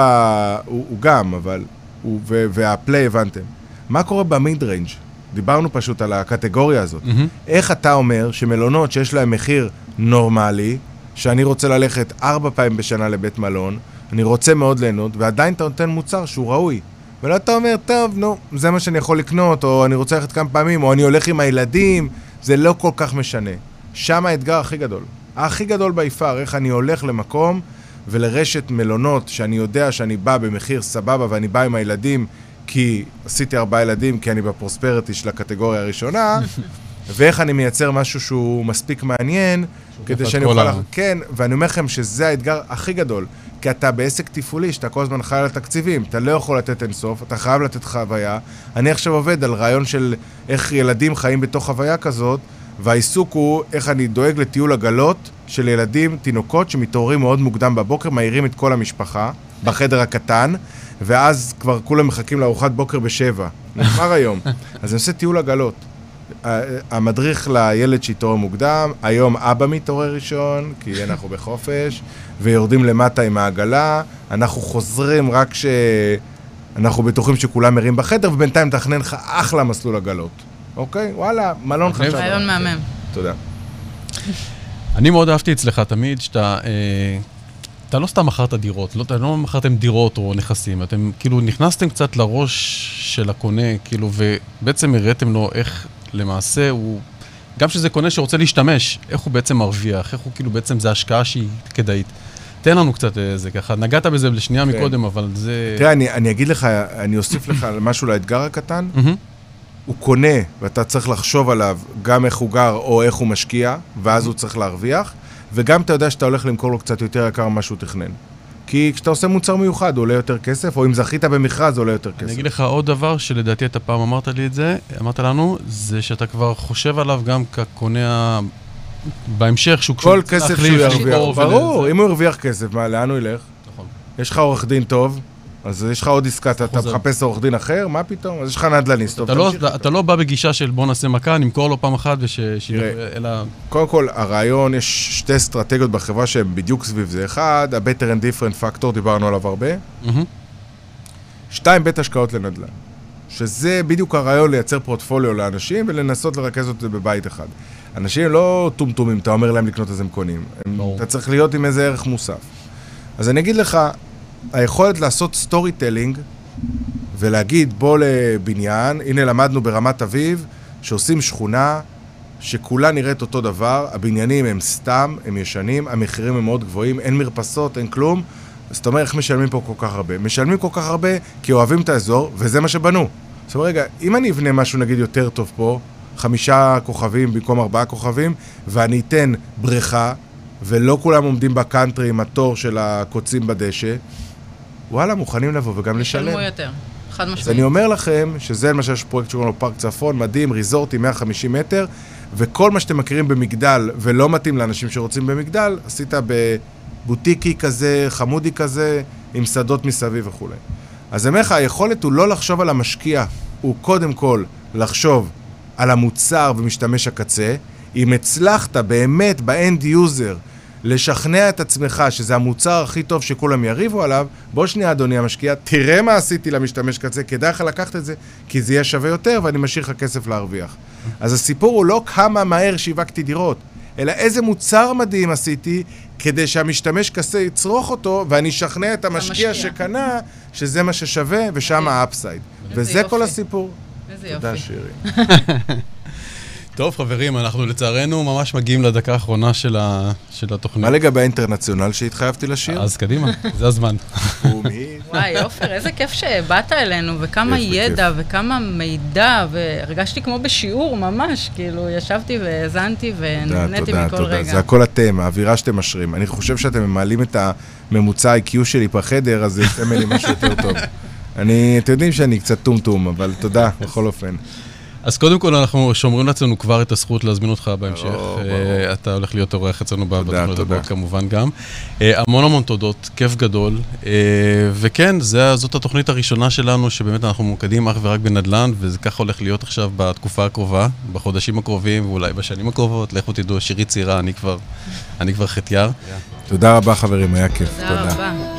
[SPEAKER 4] הוא, גם, אבל... והפליי הבנתם. מה קורה ב mid-range? דיברנו פשוט על הקטגוריה הזאת. איך אתה אומר שמלונות שיש להם מחיר נורמלי, שאני רוצה ללכת ארבע פעמים בשנה לבית מלון, אני רוצה מאוד ליהנות, ועדיין אתה נותן מוצר שהוא ראוי. ולא אתה אומר, טוב, נו, זה מה שאני יכול לקנות, או אני רוצה ללכת כמה פעמים, או אני הולך עם הילדים, זה לא כל כך משנה. שם האתגר הכי גדול. הכי גדול ביפר, איך אני הולך למקום ולרשת מלונות שאני יודע שאני בא במחיר סבבה ואני בא עם הילדים כי עשיתי ארבעה ילדים, כי אני בפרוספריטי של הקטגוריה הראשונה, ואיך אני מייצר משהו שהוא מספיק מעניין, כדי שאני
[SPEAKER 2] כל
[SPEAKER 4] אוכל... כן, ואני אומר לכם שזה האתגר הכי גדול. כי אתה בעסק תפעולי, שאתה כל הזמן חי על התקציבים, אתה לא יכול לתת אינסוף, אתה חייב לתת חוויה. אני עכשיו עובד על רעיון של איך ילדים חיים בתוך חוויה כזאת, והעיסוק הוא איך אני דואג לטיול עגלות של ילדים, תינוקות, שמתעוררים מאוד מוקדם בבוקר, מעירים את כל המשפחה בחדר הקטן, ואז כבר כולם מחכים לארוחת בוקר בשבע. נגמר היום. אז אני עושה טיול עגלות. המדריך לילד שהתעורר מוקדם, היום אבא מתעורר ראשון, כי אנחנו בחופש, ויורדים למטה עם העגלה, אנחנו חוזרים רק כשאנחנו בטוחים שכולם ערים בחדר, ובינתיים תכנן לך אחלה מסלול עגלות. אוקיי? וואלה, מלון. חשב.
[SPEAKER 3] רעיון מהמם.
[SPEAKER 4] תודה.
[SPEAKER 2] אני מאוד אהבתי אצלך תמיד שאתה... אה, אתה לא סתם מכרת דירות, לא, אתם לא מכרתם דירות או נכסים, אתם כאילו נכנסתם קצת לראש של הקונה, כאילו, ובעצם הראיתם לו איך למעשה הוא, גם שזה קונה שרוצה להשתמש, איך הוא בעצם מרוויח, איך הוא כאילו בעצם זה השקעה שהיא כדאית. תן לנו קצת איזה ככה, נגעת בזה לשנייה
[SPEAKER 4] כן.
[SPEAKER 2] מקודם, אבל זה...
[SPEAKER 4] תראה, אני, אני אגיד לך, אני אוסיף לך משהו לאתגר הקטן. הוא קונה, ואתה צריך לחשוב עליו גם איך הוא גר או איך הוא משקיע, ואז הוא צריך להרוויח, וגם אתה יודע שאתה הולך למכור לו קצת יותר יקר ממה שהוא תכנן. כי כשאתה עושה מוצר מיוחד, הוא עולה יותר כסף, או אם זכית במכרז, עולה יותר
[SPEAKER 2] אני
[SPEAKER 4] כסף.
[SPEAKER 2] אגיד לך עוד דבר שלדעתי אתה פעם אמרת לי את זה, אמרת לנו, זה שאתה כבר חושב עליו גם כקונה ה- בהמשך, שהוא
[SPEAKER 4] כל
[SPEAKER 2] כשהוא
[SPEAKER 4] כסף
[SPEAKER 2] להחליף,
[SPEAKER 4] שהוא ירוויח, ברור. אם הוא הרוויח כסף, מה, לאן הוא ילך?
[SPEAKER 2] נכון.
[SPEAKER 4] יש לך עורך דין טוב, אז יש לך עוד עסקה, אתה. מחפש עורך דין אחר, מה פתאום? אז יש לך נדל"ניסט
[SPEAKER 2] אתה לא. אתה לא בא בגישה של בוא נעשה מכה, נמכור לו פעם אחת וש... אלא...
[SPEAKER 4] קודם כל, הרעיון, יש שתי אסטרטגיות בחברה שהן בדיוק סביב זה. אחד, ה-Better and Different Factor, דיברנו עליו הרבה. שתיים, בית השקעות לנדל"ן. שזה בדיוק הרעיון לייצר פורטפוליו לאנשים ולנסות לרכז את זה בבית אחד. אנשים לא טומטומים, אתה אומר להם לקנות אז הם קונים. הם. אתה צריך להיות עם איזה ערך מוסף. אז אני אגיד לך, היכולת לעשות storytelling ולהגיד בוא לבניין, הנה למדנו ברמת אביב, שעושים שכונה שכולה נראית אותו דבר, הבניינים הם סתם, הם ישנים, המחירים הם מאוד גבוהים, אין מרפסות, אין כלום, אז אתה אומר, איך משלמים פה כל כך הרבה? משלמים כל כך הרבה כי אוהבים את האזור, וזה מה שבנו. זאת אומרת, רגע, אם אני אבנה משהו נגיד יותר טוב פה, חמישה כוכבים במקום ארבעה כוכבים, ואני אתן בריכה, ולא כולם עומדים בקאנטרי עם התור של הקוצים בדשא, וואלה, מוכנים לבוא וגם לשלם.
[SPEAKER 3] ישלמו יותר, חד
[SPEAKER 4] אז אני
[SPEAKER 3] משמעית.
[SPEAKER 4] אומר לכם, שזה למשל יש פרויקט שקוראים לו פארק צפון, מדהים, ריזורטי 150 מטר, וכל מה שאתם מכירים במגדל ולא מתאים לאנשים שרוצים במגדל, עשית בבוטיקי כזה, חמודי כזה, עם שדות מסביב וכולי. אז אני אומר לך, היכולת הוא לא לחשוב על המשקיע, הוא קודם כל לחשוב על המוצר ומשתמש הקצה. אם הצלחת באמת ב end user לשכנע את עצמך שזה המוצר הכי טוב שכולם יריבו עליו, בוא שנייה אדוני המשקיע, תראה מה עשיתי למשתמש קצה, כדאי לך לקחת את זה, כי זה יהיה שווה יותר ואני משאיר לך כסף להרוויח. אז הסיפור הוא לא כמה מהר שיווקתי דירות, אלא איזה מוצר מדהים עשיתי כדי שהמשתמש קצה יצרוך אותו ואני אשכנע את המשקיע
[SPEAKER 3] המשקיע.
[SPEAKER 4] שקנה שזה מה ששווה ושם האפסייד. וזה כל
[SPEAKER 3] יופי.
[SPEAKER 4] הסיפור.
[SPEAKER 3] איזה
[SPEAKER 4] תודה
[SPEAKER 3] יופי.
[SPEAKER 4] שירי.
[SPEAKER 2] טוב, חברים, אנחנו לצערנו ממש מגיעים לדקה האחרונה של, ה... של התוכנית.
[SPEAKER 4] מה לגבי האינטרנציונל שהתחייבתי לשיר?
[SPEAKER 2] אז קדימה, זה הזמן.
[SPEAKER 3] וואי, עופר, איזה כיף שבאת אלינו, וכמה ידע, וכמה מידע, והרגשתי כמו בשיעור ממש, כאילו, ישבתי והאזנתי ונהניתי
[SPEAKER 4] תודה,
[SPEAKER 3] מכל
[SPEAKER 4] תודה.
[SPEAKER 3] רגע.
[SPEAKER 4] זה הכל אתם, האווירה שאתם משרים. אני חושב שאתם מעלים את הממוצע ה-IQ שלי בחדר, אז זה יצא ממני משהו יותר טוב. אני, אתם יודעים שאני קצת טומטום, אבל תודה, בכל אופן.
[SPEAKER 2] אז קודם כל, אנחנו שומרים לעצמנו כבר את הזכות להזמין אותך בהמשך.
[SPEAKER 4] ברור,
[SPEAKER 2] אה,
[SPEAKER 4] ברור.
[SPEAKER 2] אתה הולך להיות אורח אצלנו בתוכנית
[SPEAKER 4] תודה.
[SPEAKER 2] הבאות כמובן גם. אה, המון המון תודות, כיף גדול. אה, וכן, זה- זאת התוכנית הראשונה שלנו, שבאמת אנחנו ממוקדים אך ורק בנדל"ן, וזה ככה הולך להיות עכשיו בתקופה הקרובה, בחודשים הקרובים, ואולי בשנים הקרובות. לכו תדעו, שירי צעירה, אני כבר, אני כבר חטיאר.
[SPEAKER 4] תודה רבה, חברים, היה כיף.
[SPEAKER 3] תודה רבה.